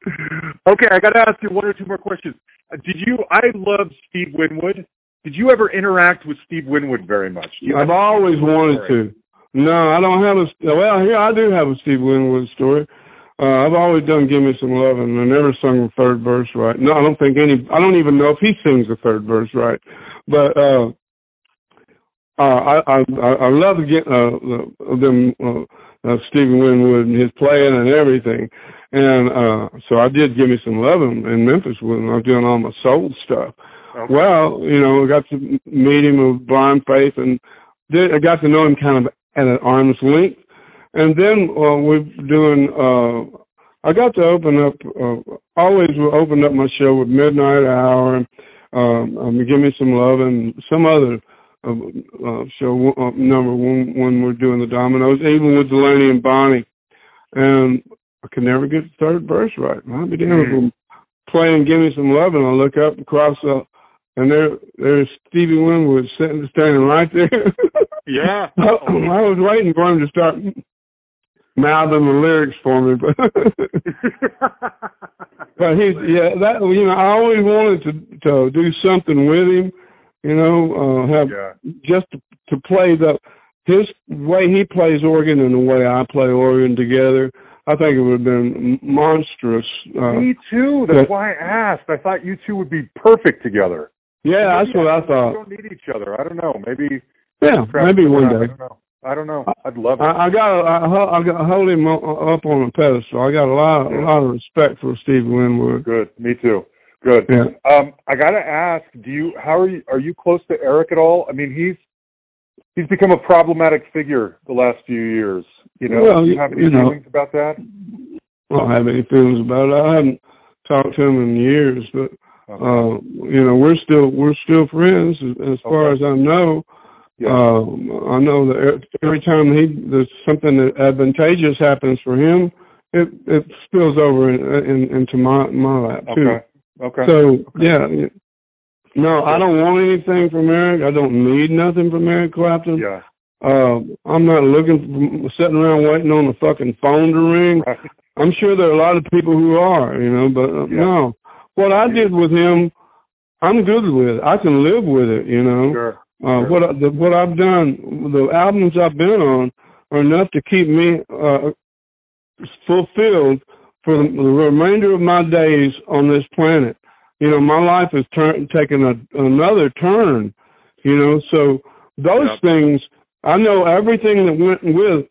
Okay, I got to ask you one or two more questions. Uh, did you? I love Steve Winwood. Did you ever interact with Steve Winwood very much? I've always wanted to. No, I don't have a well. Here I do have a Steve Winwood story. Uh, I've always done "Give Me Some Love" and I never sung the third verse right. No, I don't think any. I don't even know if he sings the third verse right. But uh, uh, I I I love get uh, the- them uh, uh, Stephen Winwood and his playing and everything. And uh, so I did "Give Me Some Love" in, in Memphis when I was doing all my soul stuff. Okay. Well, you know, I got to meet him with blind faith, and did, I got to know him kind of at an arm's length. And then uh, we're doing uh, I got to open up. Uh, always will open up my show with Midnight Hour and um, um, Give Me Some Love and some other uh, uh, show uh, number when when we're doing the Dominos, even with Delaney and Bonnie. And I can never get the third verse right. I'll be damned if I'm playing Give Me Some Love and I look up across the and there there's Stevie Winwood sitting standing right there. Yeah. I was waiting for him to start mouthing the lyrics for me, but but he's yeah that you know I always wanted to to do something with him, you know, uh, have yeah. just to, to play the his way he plays organ and the way I play organ together. I think it would have been monstrous. Uh, Me too. That's Yeah. why I asked. I thought you two would be perfect together. yeah, that's what I thought. We don't need each other. I don't know. Maybe Yeah, maybe one I day. I don't know. I'd love it. I, I got I, I got hold him up on a pedestal. I got a lot a lot of respect for Steve Winwood. Good. Me too. Good. Yeah. Um, I gotta ask, do you how are you are you close to Eric at all? I mean he's he's become a problematic figure the last few years. You know, Well, do you have any you know. feelings about that? I don't have any feelings about it. I haven't talked to him in years, but Okay. uh, you know we're still we're still friends as, as far as I know. Yeah. Um, I know that every time he there's something that advantageous happens for him, it it spills over in, in, into my my lap too. okay. Okay. So yeah, yeah. no, I don't want anything from Eric. I don't need nothing from Eric Clapton. yeah. Uh, I'm not looking, for, sitting around waiting on the fucking phone to ring. Right. I'm sure there are a lot of people who are, you know, but uh, Yeah. no. What I did with him, I'm good with. I can live with it, you know. Sure. Uh, what I, the, what I've done, the albums I've been on are enough to keep me uh, fulfilled for the, the remainder of my days on this planet. You know, my life has turned taken a, another turn. You know, so those Yep. things I know everything that went with,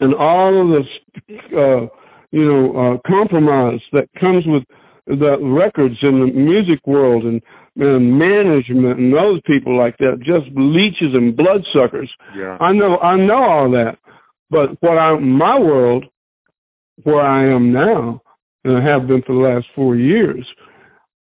and all of the uh, you know uh, compromise that comes with the records in the music world and, and management and those people like that, just leeches and bloodsuckers. Yeah. I know, I know all that, but what I, my world, where I am now, and I have been for the last four years,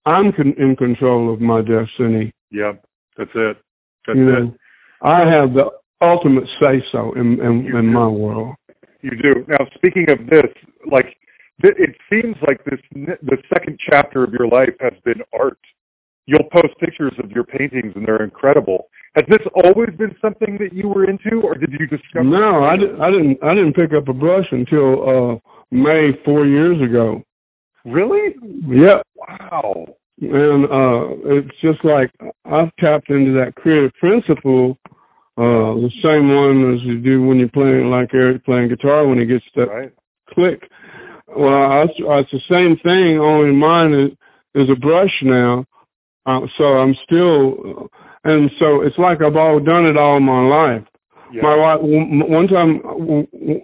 I'm con- in control of my destiny. Yeah. That's it. That's you it. know, I have the ultimate say so in in, in my world. You do. Now, speaking of this, like, it seems like this, the second chapter of your life has been art. You'll post pictures of your paintings and they're incredible. Has this always been something that you were into or did you discover? No, I, di- I didn't. I didn't pick up a brush until uh May four years ago. Really? Yep. Wow. and uh it's just like I've tapped into that creative principle, uh the same one as you do when you're playing like Eric playing guitar when he gets that Right? click. Well, I, it's the same thing, only mine is, is a brush now. Uh, so I'm still, and so it's like I've all done it all my life. Yeah. My wife, one time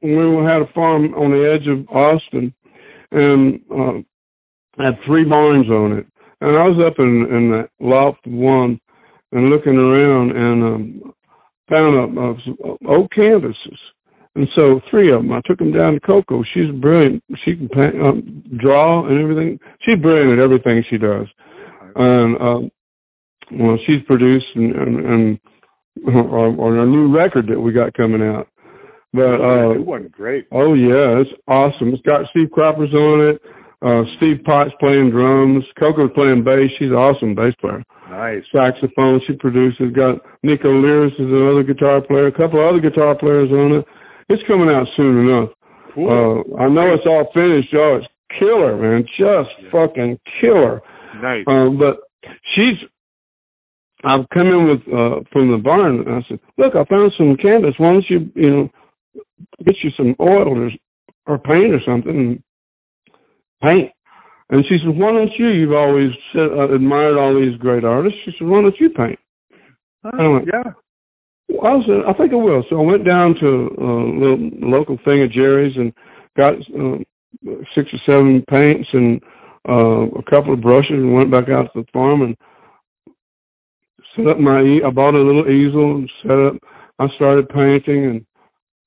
we had a farm on the edge of Austin, and uh, had three barns on it. And I was up in in that loft one and looking around and um, found a, a, some oak canvases. And so three of them, I took them down to Coco. She's brilliant. She can paint, um, draw and everything. She's brilliant at everything she does. And um, well, she's produced and and, and on, on a new record that we got coming out. But uh, New one, great. Oh yeah, it's awesome. It's got Steve Cropper's on it. Uh, Steve Potts playing drums. Coco's playing bass. She's an awesome bass player. Nice. Saxophone she produces. Got Nico Lyris is another guitar player. A couple other guitar players on it. It's coming out soon enough. Cool. Uh, I know it's all finished. Oh, it's killer, man. Just fucking killer. Nice. Um, but she's. I've come in with uh, from the barn. And I said, "Look, I found some canvas. Why don't you, you know, get you some oil or or paint or something and paint?" And she said, "Why don't you? You've always said, uh, admired all these great artists." She said, "Why don't you paint?" I went, yeah. Well, I said, "I think I will." So I went down to a little local thing at Jerry's and got um, six or seven paints and uh, a couple of brushes and went back out to the farm and set up my. I bought a little easel and set up. I started painting and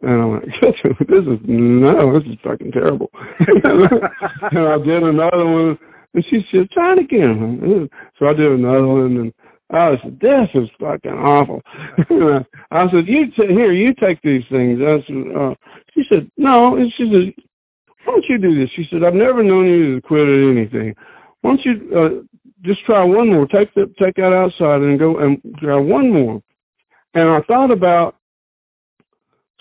And I went, this is no, this is fucking terrible. and I did another one, and she said, try it again. So I did another one, and I said, this is fucking awful. I, said, you t- here, you take these things. I said, uh, she said, no. She said, why don't you do this? She said, I've never known you to quit at anything. Why don't you uh, just try one more? Take the take that outside and go and try one more. And I thought about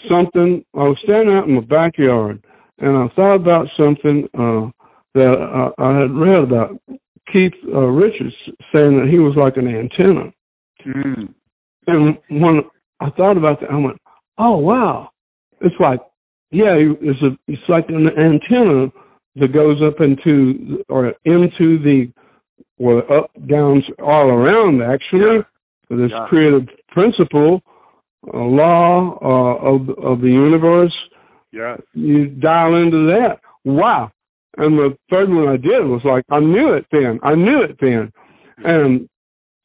something. I was standing out in my backyard, and I thought about something uh, that I, I had read about Keith uh, Richards saying that he was like an antenna. Mm. And when I thought about that, I went, "Oh wow!" It's like, yeah, it's a, it's like an antenna that goes up into or into the well, up downs all around actually. This Yeah. creative principle, a law uh, of of the universe. Yeah, You dial into that. Wow! And the third one I did was like I knew it then. I knew it then, and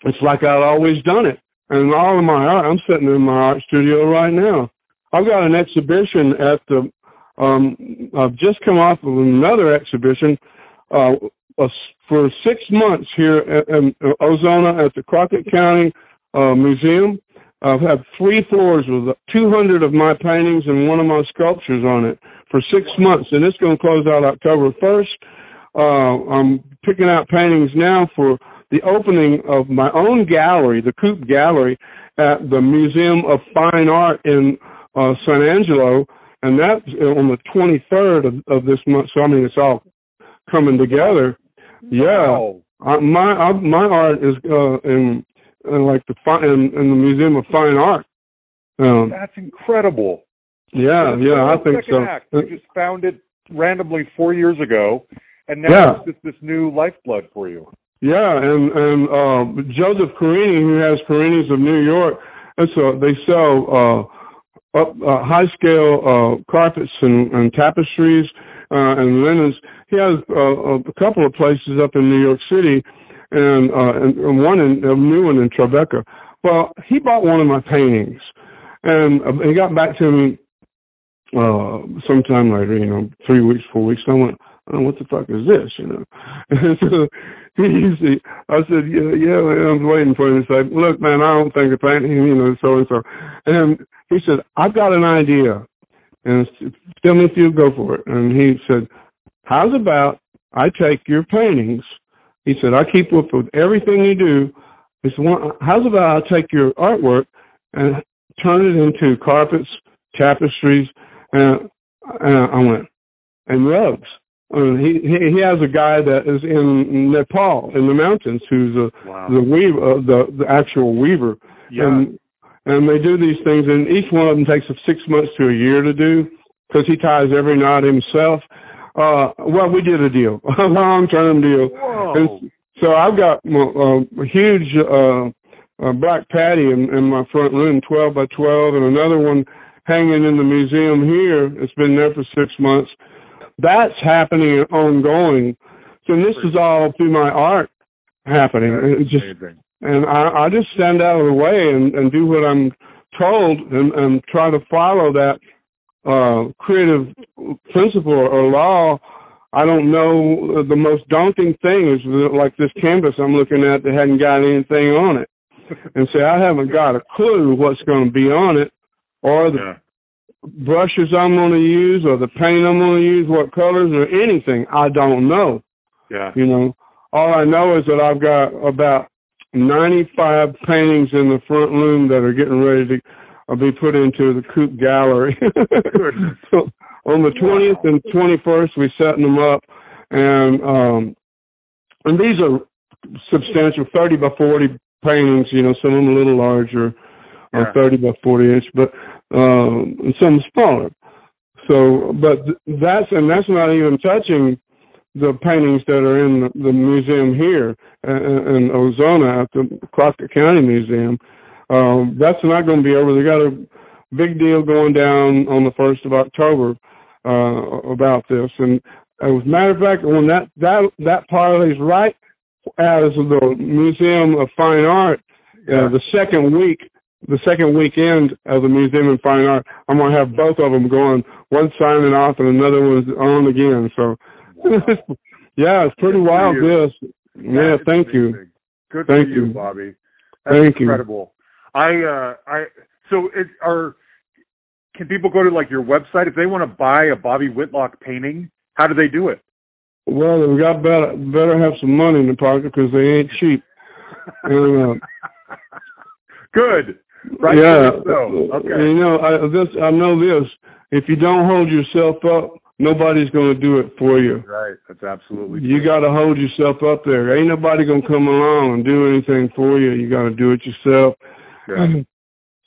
it's like I'd always done it. And all of my art, I'm sitting in my art studio right now. I've got an exhibition at the. Um, I've just come off of another exhibition uh, for six months here in Ozona at the Crockett County uh, Museum. I've had three floors with 200 of my paintings and one of my sculptures on it for six months, and it's going to close out October 1st. Uh, I'm picking out paintings now for the opening of my own gallery, the Coop Gallery, at the Museum of Fine Art in uh, San Angelo, and that's on the 23rd of, of this month. So I mean, it's all coming together. Yeah. I, my I, my art is uh, in, in like the fi- in, in the Museum of Fine Art. Um, That's incredible. yeah, It's yeah, I think so. Act. You just found it randomly four years ago, and now Yeah. it's just this new lifeblood for you. Yeah, and and uh, Joseph Carini, who has Carini's of New York, and so they sell uh, up uh, high scale uh, carpets and, and tapestries uh, and linens. He has uh, a couple of places up in New York City, and uh, and, and one in a new one in Tribeca. Well, he bought one of my paintings, and uh, he got back to me uh sometime later, you know, three weeks, four weeks. I went, what the fuck is this, you know? So he, he I said, yeah, yeah, I was waiting for him to say, look, man, I don't think a painting, you know, so and so. And he said, I've got an idea, and tell me if you'll go for it. And he said, how's about I take your paintings? He said, I keep up with everything you do. He said, "Why- how's about I take your artwork and turn it into carpets, tapestries, and, and I went, and rugs. Uh, he, he he has a guy that is in Nepal in the mountains who's a Wow. the weaver uh, the the actual weaver Yeah. and and they do these things and each one of them takes six months to a year to do because he ties every knot himself uh well we did a deal a long term deal Whoa. and so I've got uh, a huge uh, uh, black patty in, in my front room, 12 by 12, and another one hanging in the museum here. It's been there for six months. That's happening ongoing. So this is all through my art happening. That's just and I, I just stand out of the way and, and do what I'm told and, and try to follow that uh, creative principle or law. I don't know. The most daunting thing is like this canvas I'm looking at that hadn't got anything on it, and say I haven't got a clue what's going to be on it, or the Yeah. Brushes I'm going to use, or the paint I'm going to use, what colors, or anything. I don't know. Yeah. You know, all I know is that I've got about 95 paintings in the front room that are getting ready to uh, be put into the Coop Gallery. So on the 20th and 21st, we're setting them up, and um, and these are substantial 30 by 40 paintings. You know, some of them a little larger, Yeah. uh, 30 by 40 inch, but um, and some smaller. So, but that's and that's not even touching the paintings that are in the, the museum here uh, in Ozona at the Crockett County Museum. Um, that's not going to be over. They got a big deal going down on the first of October uh, about this. And as a matter of fact, when that that that parlays right as the Museum of Fine Art, uh, the second week the second weekend of the Museum of Fine Art, I'm gonna have both of them going, one signing off and another one's on again. So, yeah, it's pretty Good wild. you. This, yeah, thank you. Good Thank you, you. Bobby. That's Thank you. incredible. I uh I so it are can people go to like your website if they want to buy a Bobby Whitlock painting? How do they do it? Well, we got better better have some money in the pocket because they ain't cheap. And, uh, Good. Right. yeah. So, okay. You know, I this I know this. If you don't hold yourself up, nobody's going to do it for you. Right. That's absolutely. You got to hold yourself up there. Ain't nobody going to come along and do anything for you. You got to do it yourself. Yeah.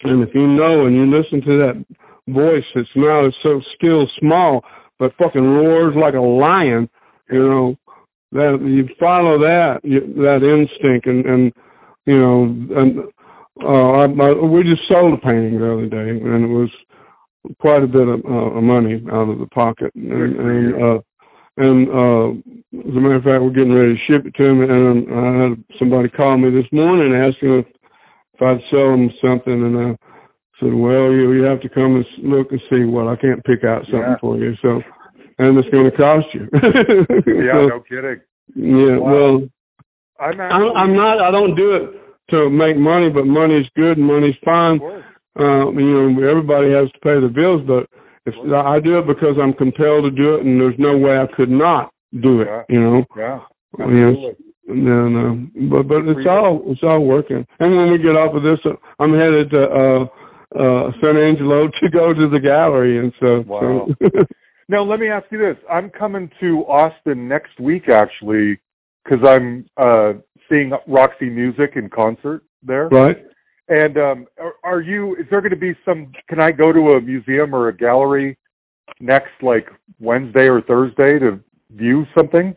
And if you know and you listen to that voice that's now is so still small, but fucking roars like a lion, you know, that you follow that you, that instinct and and you know and uh, I, I, we just sold a painting the other day and it was quite a bit of uh, money out of the pocket and and uh and uh as a matter of fact we're getting ready to ship it to him and I had somebody call me this morning asking if if I'd sell them something, and I said, "Well, you you have to come and look and see what I can't pick out something Yeah. for you." So, and it's going to cost you. Yeah. So, No kidding. yeah. Wow. Well, I'm I'm. I'm not. I don't do it to make money, but money's good and money's fine. Uh, you know, everybody has to pay the bills, but if I do it because I'm compelled to do it, and there's no way I could not do it. Yeah. You know. Yeah. Absolutely. No, no, but but it's all it's all working. And when we get off of this, uh, I'm headed to uh uh San Angelo to go to the gallery and so. Wow. So, Now, let me ask you this. I'm coming to Austin next week, actually, because I'm uh, seeing Roxy Music in concert there. right? And um, are, are you? Is there going to be some? Can I go to a museum or a gallery next, like Wednesday or Thursday, to view something?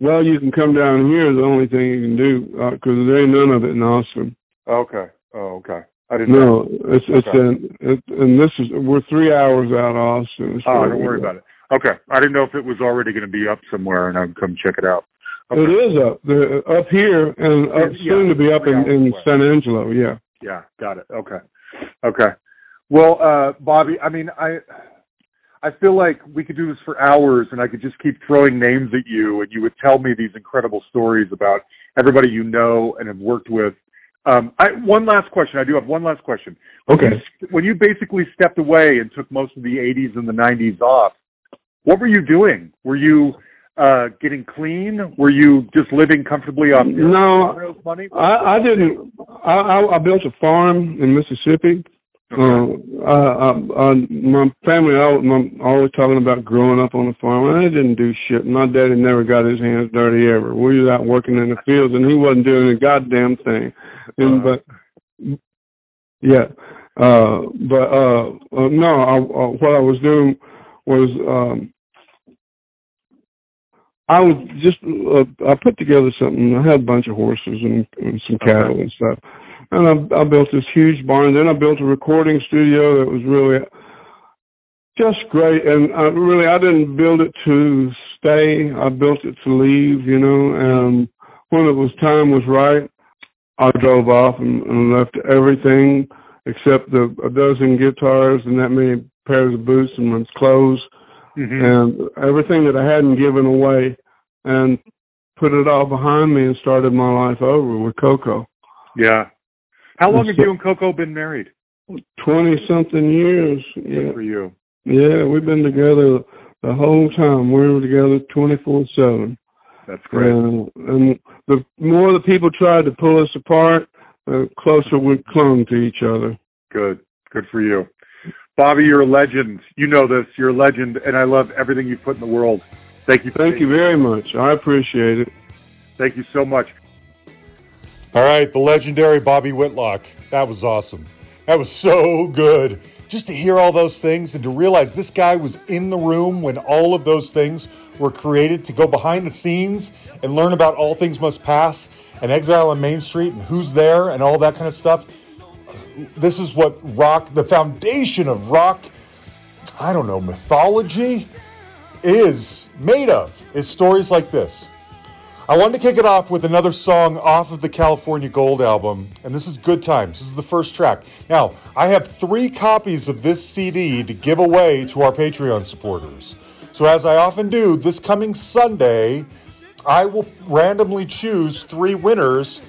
Well, you can come down here. is The only thing you can do because there ain't none of it in Austin. Okay. Oh, okay. I didn't. know. No, it's it's Okay. in it, and this is we're three hours out of Austin. Oh, don't worry about it. Okay. I didn't know if it was already going to be up somewhere, and I'd come check it out. It is up up here and up Yeah, soon to be up in, in. San Angelo. Yeah. Yeah, got it. Okay. Okay. Well, uh Bobby, I mean, I I feel like we could do this for hours and I could just keep throwing names at you and you would tell me these incredible stories about everybody you know and have worked with. Um I one last question. I do have one last question. When Okay. you- When you basically stepped away and took most of the 80s and the 90s off, what were you doing? Were you uh getting clean? Were you just living comfortably off your No, money? I, I didn't. I, I I built a farm in Mississippi. Uh, I, I, I, my family, I, I'm always talking about growing up on a farm. and I didn't do shit. My daddy never got his hands dirty ever. We was out working in the fields, and he wasn't doing a goddamn thing. And Uh, but yeah, uh, but uh, uh no, I, uh, what I was doing was um I was just uh, I put together something. I had a bunch of horses and, and some cattle and stuff, and I, I built this huge barn. Then I built a recording studio that was really just great. And I really I didn't build it to stay. I built it to leave. You know, and when it was time was right, I drove off and, and left everything except the, a dozen guitars and that many pairs of boots and one's clothes mhm. and everything that I hadn't given away and put it all behind me and started my life over with Coco. Yeah. How long have So- you and Coco been married? Twenty something years. Good Yeah. for you. Yeah, we've been together the whole time. We were together twenty four seven. That's great. And, and the more the people tried to pull us apart, the closer we clung to each other. Good. Good for you. Bobby, you're a legend. You know this. You're a legend, and I love everything you put in the world. Thank you. Thank you very much. I appreciate it. Thank you so much. All right, the legendary Bobby Whitlock. That was awesome. That was so good. Just to hear all those things and to realize this guy was in the room when all of those things were created, to go behind the scenes and learn about All Things Must Pass and Exile on Main Street and who's there and all that kind of stuff. This is what rock, the foundation of rock, I don't know, mythology is made of, is stories like this. I wanted to kick it off with another song off of the California Gold album, and this is Good Times. This is the first track. Now, I have three copies of this CD to give away to our Patreon supporters. So, as I often do, this coming Sunday, I will randomly choose three winners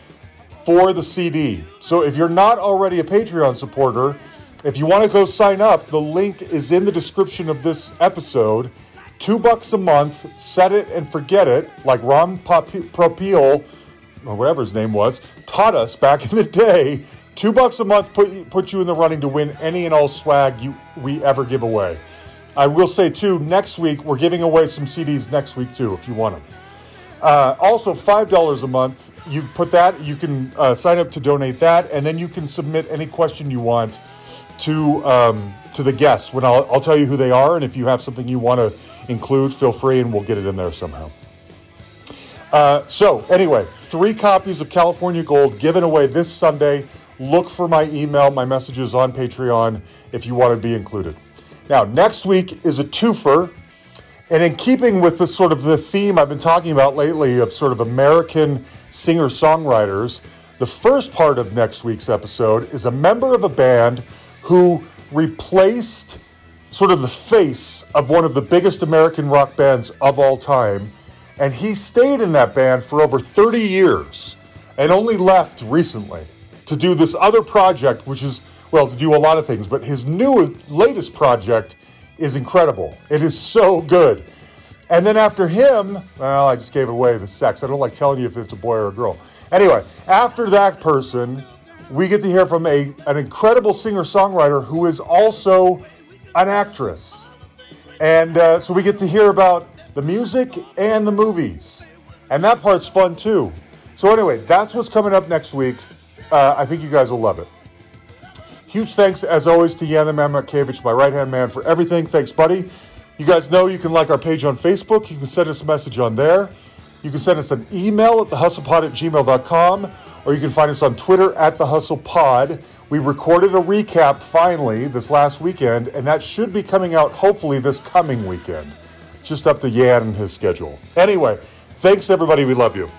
for the CD. So, if you're not already a Patreon supporter, if you want to go sign up, the link is in the description of this episode. Two bucks a month, set it and forget it, like Ron Popeil, or whatever his name was, taught us back in the day. Two bucks a month put put you in the running to win any and all swag you we ever give away. I will say too, next week we're giving away some CDs next week too, if you want them. Uh, also, five dollars a month. You put that. You can uh, sign up to donate that, and then you can submit any question you want to um, to the guests. When I'll, I'll tell you who they are, and if you have something you want to include, feel free, and we'll get it in there somehow. Uh, so, anyway, three copies of California Gold given away this Sunday. Look for my email, my messages on Patreon if you want to be included. Now, next week is a twofer. And in keeping with the sort of the theme I've been talking about lately of sort of American singer songwriters, the first part of next week's episode is a member of a band who replaced sort of the face of one of the biggest American rock bands of all time. And he stayed in that band for over 30 years and only left recently to do this other project, which is, well, to do a lot of things. But his new, latest project is incredible. It is so good. And then after him, well, I just gave away the sex. I don't like telling you if it's a boy or a girl. Anyway, after that person, we get to hear from a, an incredible singer songwriter who is also an actress. And uh, so we get to hear about the music and the movies. And that part's fun too. So, anyway, that's what's coming up next week. Uh, I think you guys will love it. Huge thanks, as always, to Man Matkevich, my right hand man, for everything. Thanks, buddy. You guys know you can like our page on Facebook. You can send us a message on there. You can send us an email at thehustlepod at gmail.com, or you can find us on Twitter at thehustlepod. We recorded a recap finally this last weekend, and that should be coming out hopefully this coming weekend. Just up to Yan and his schedule. Anyway, thanks everybody. We love you.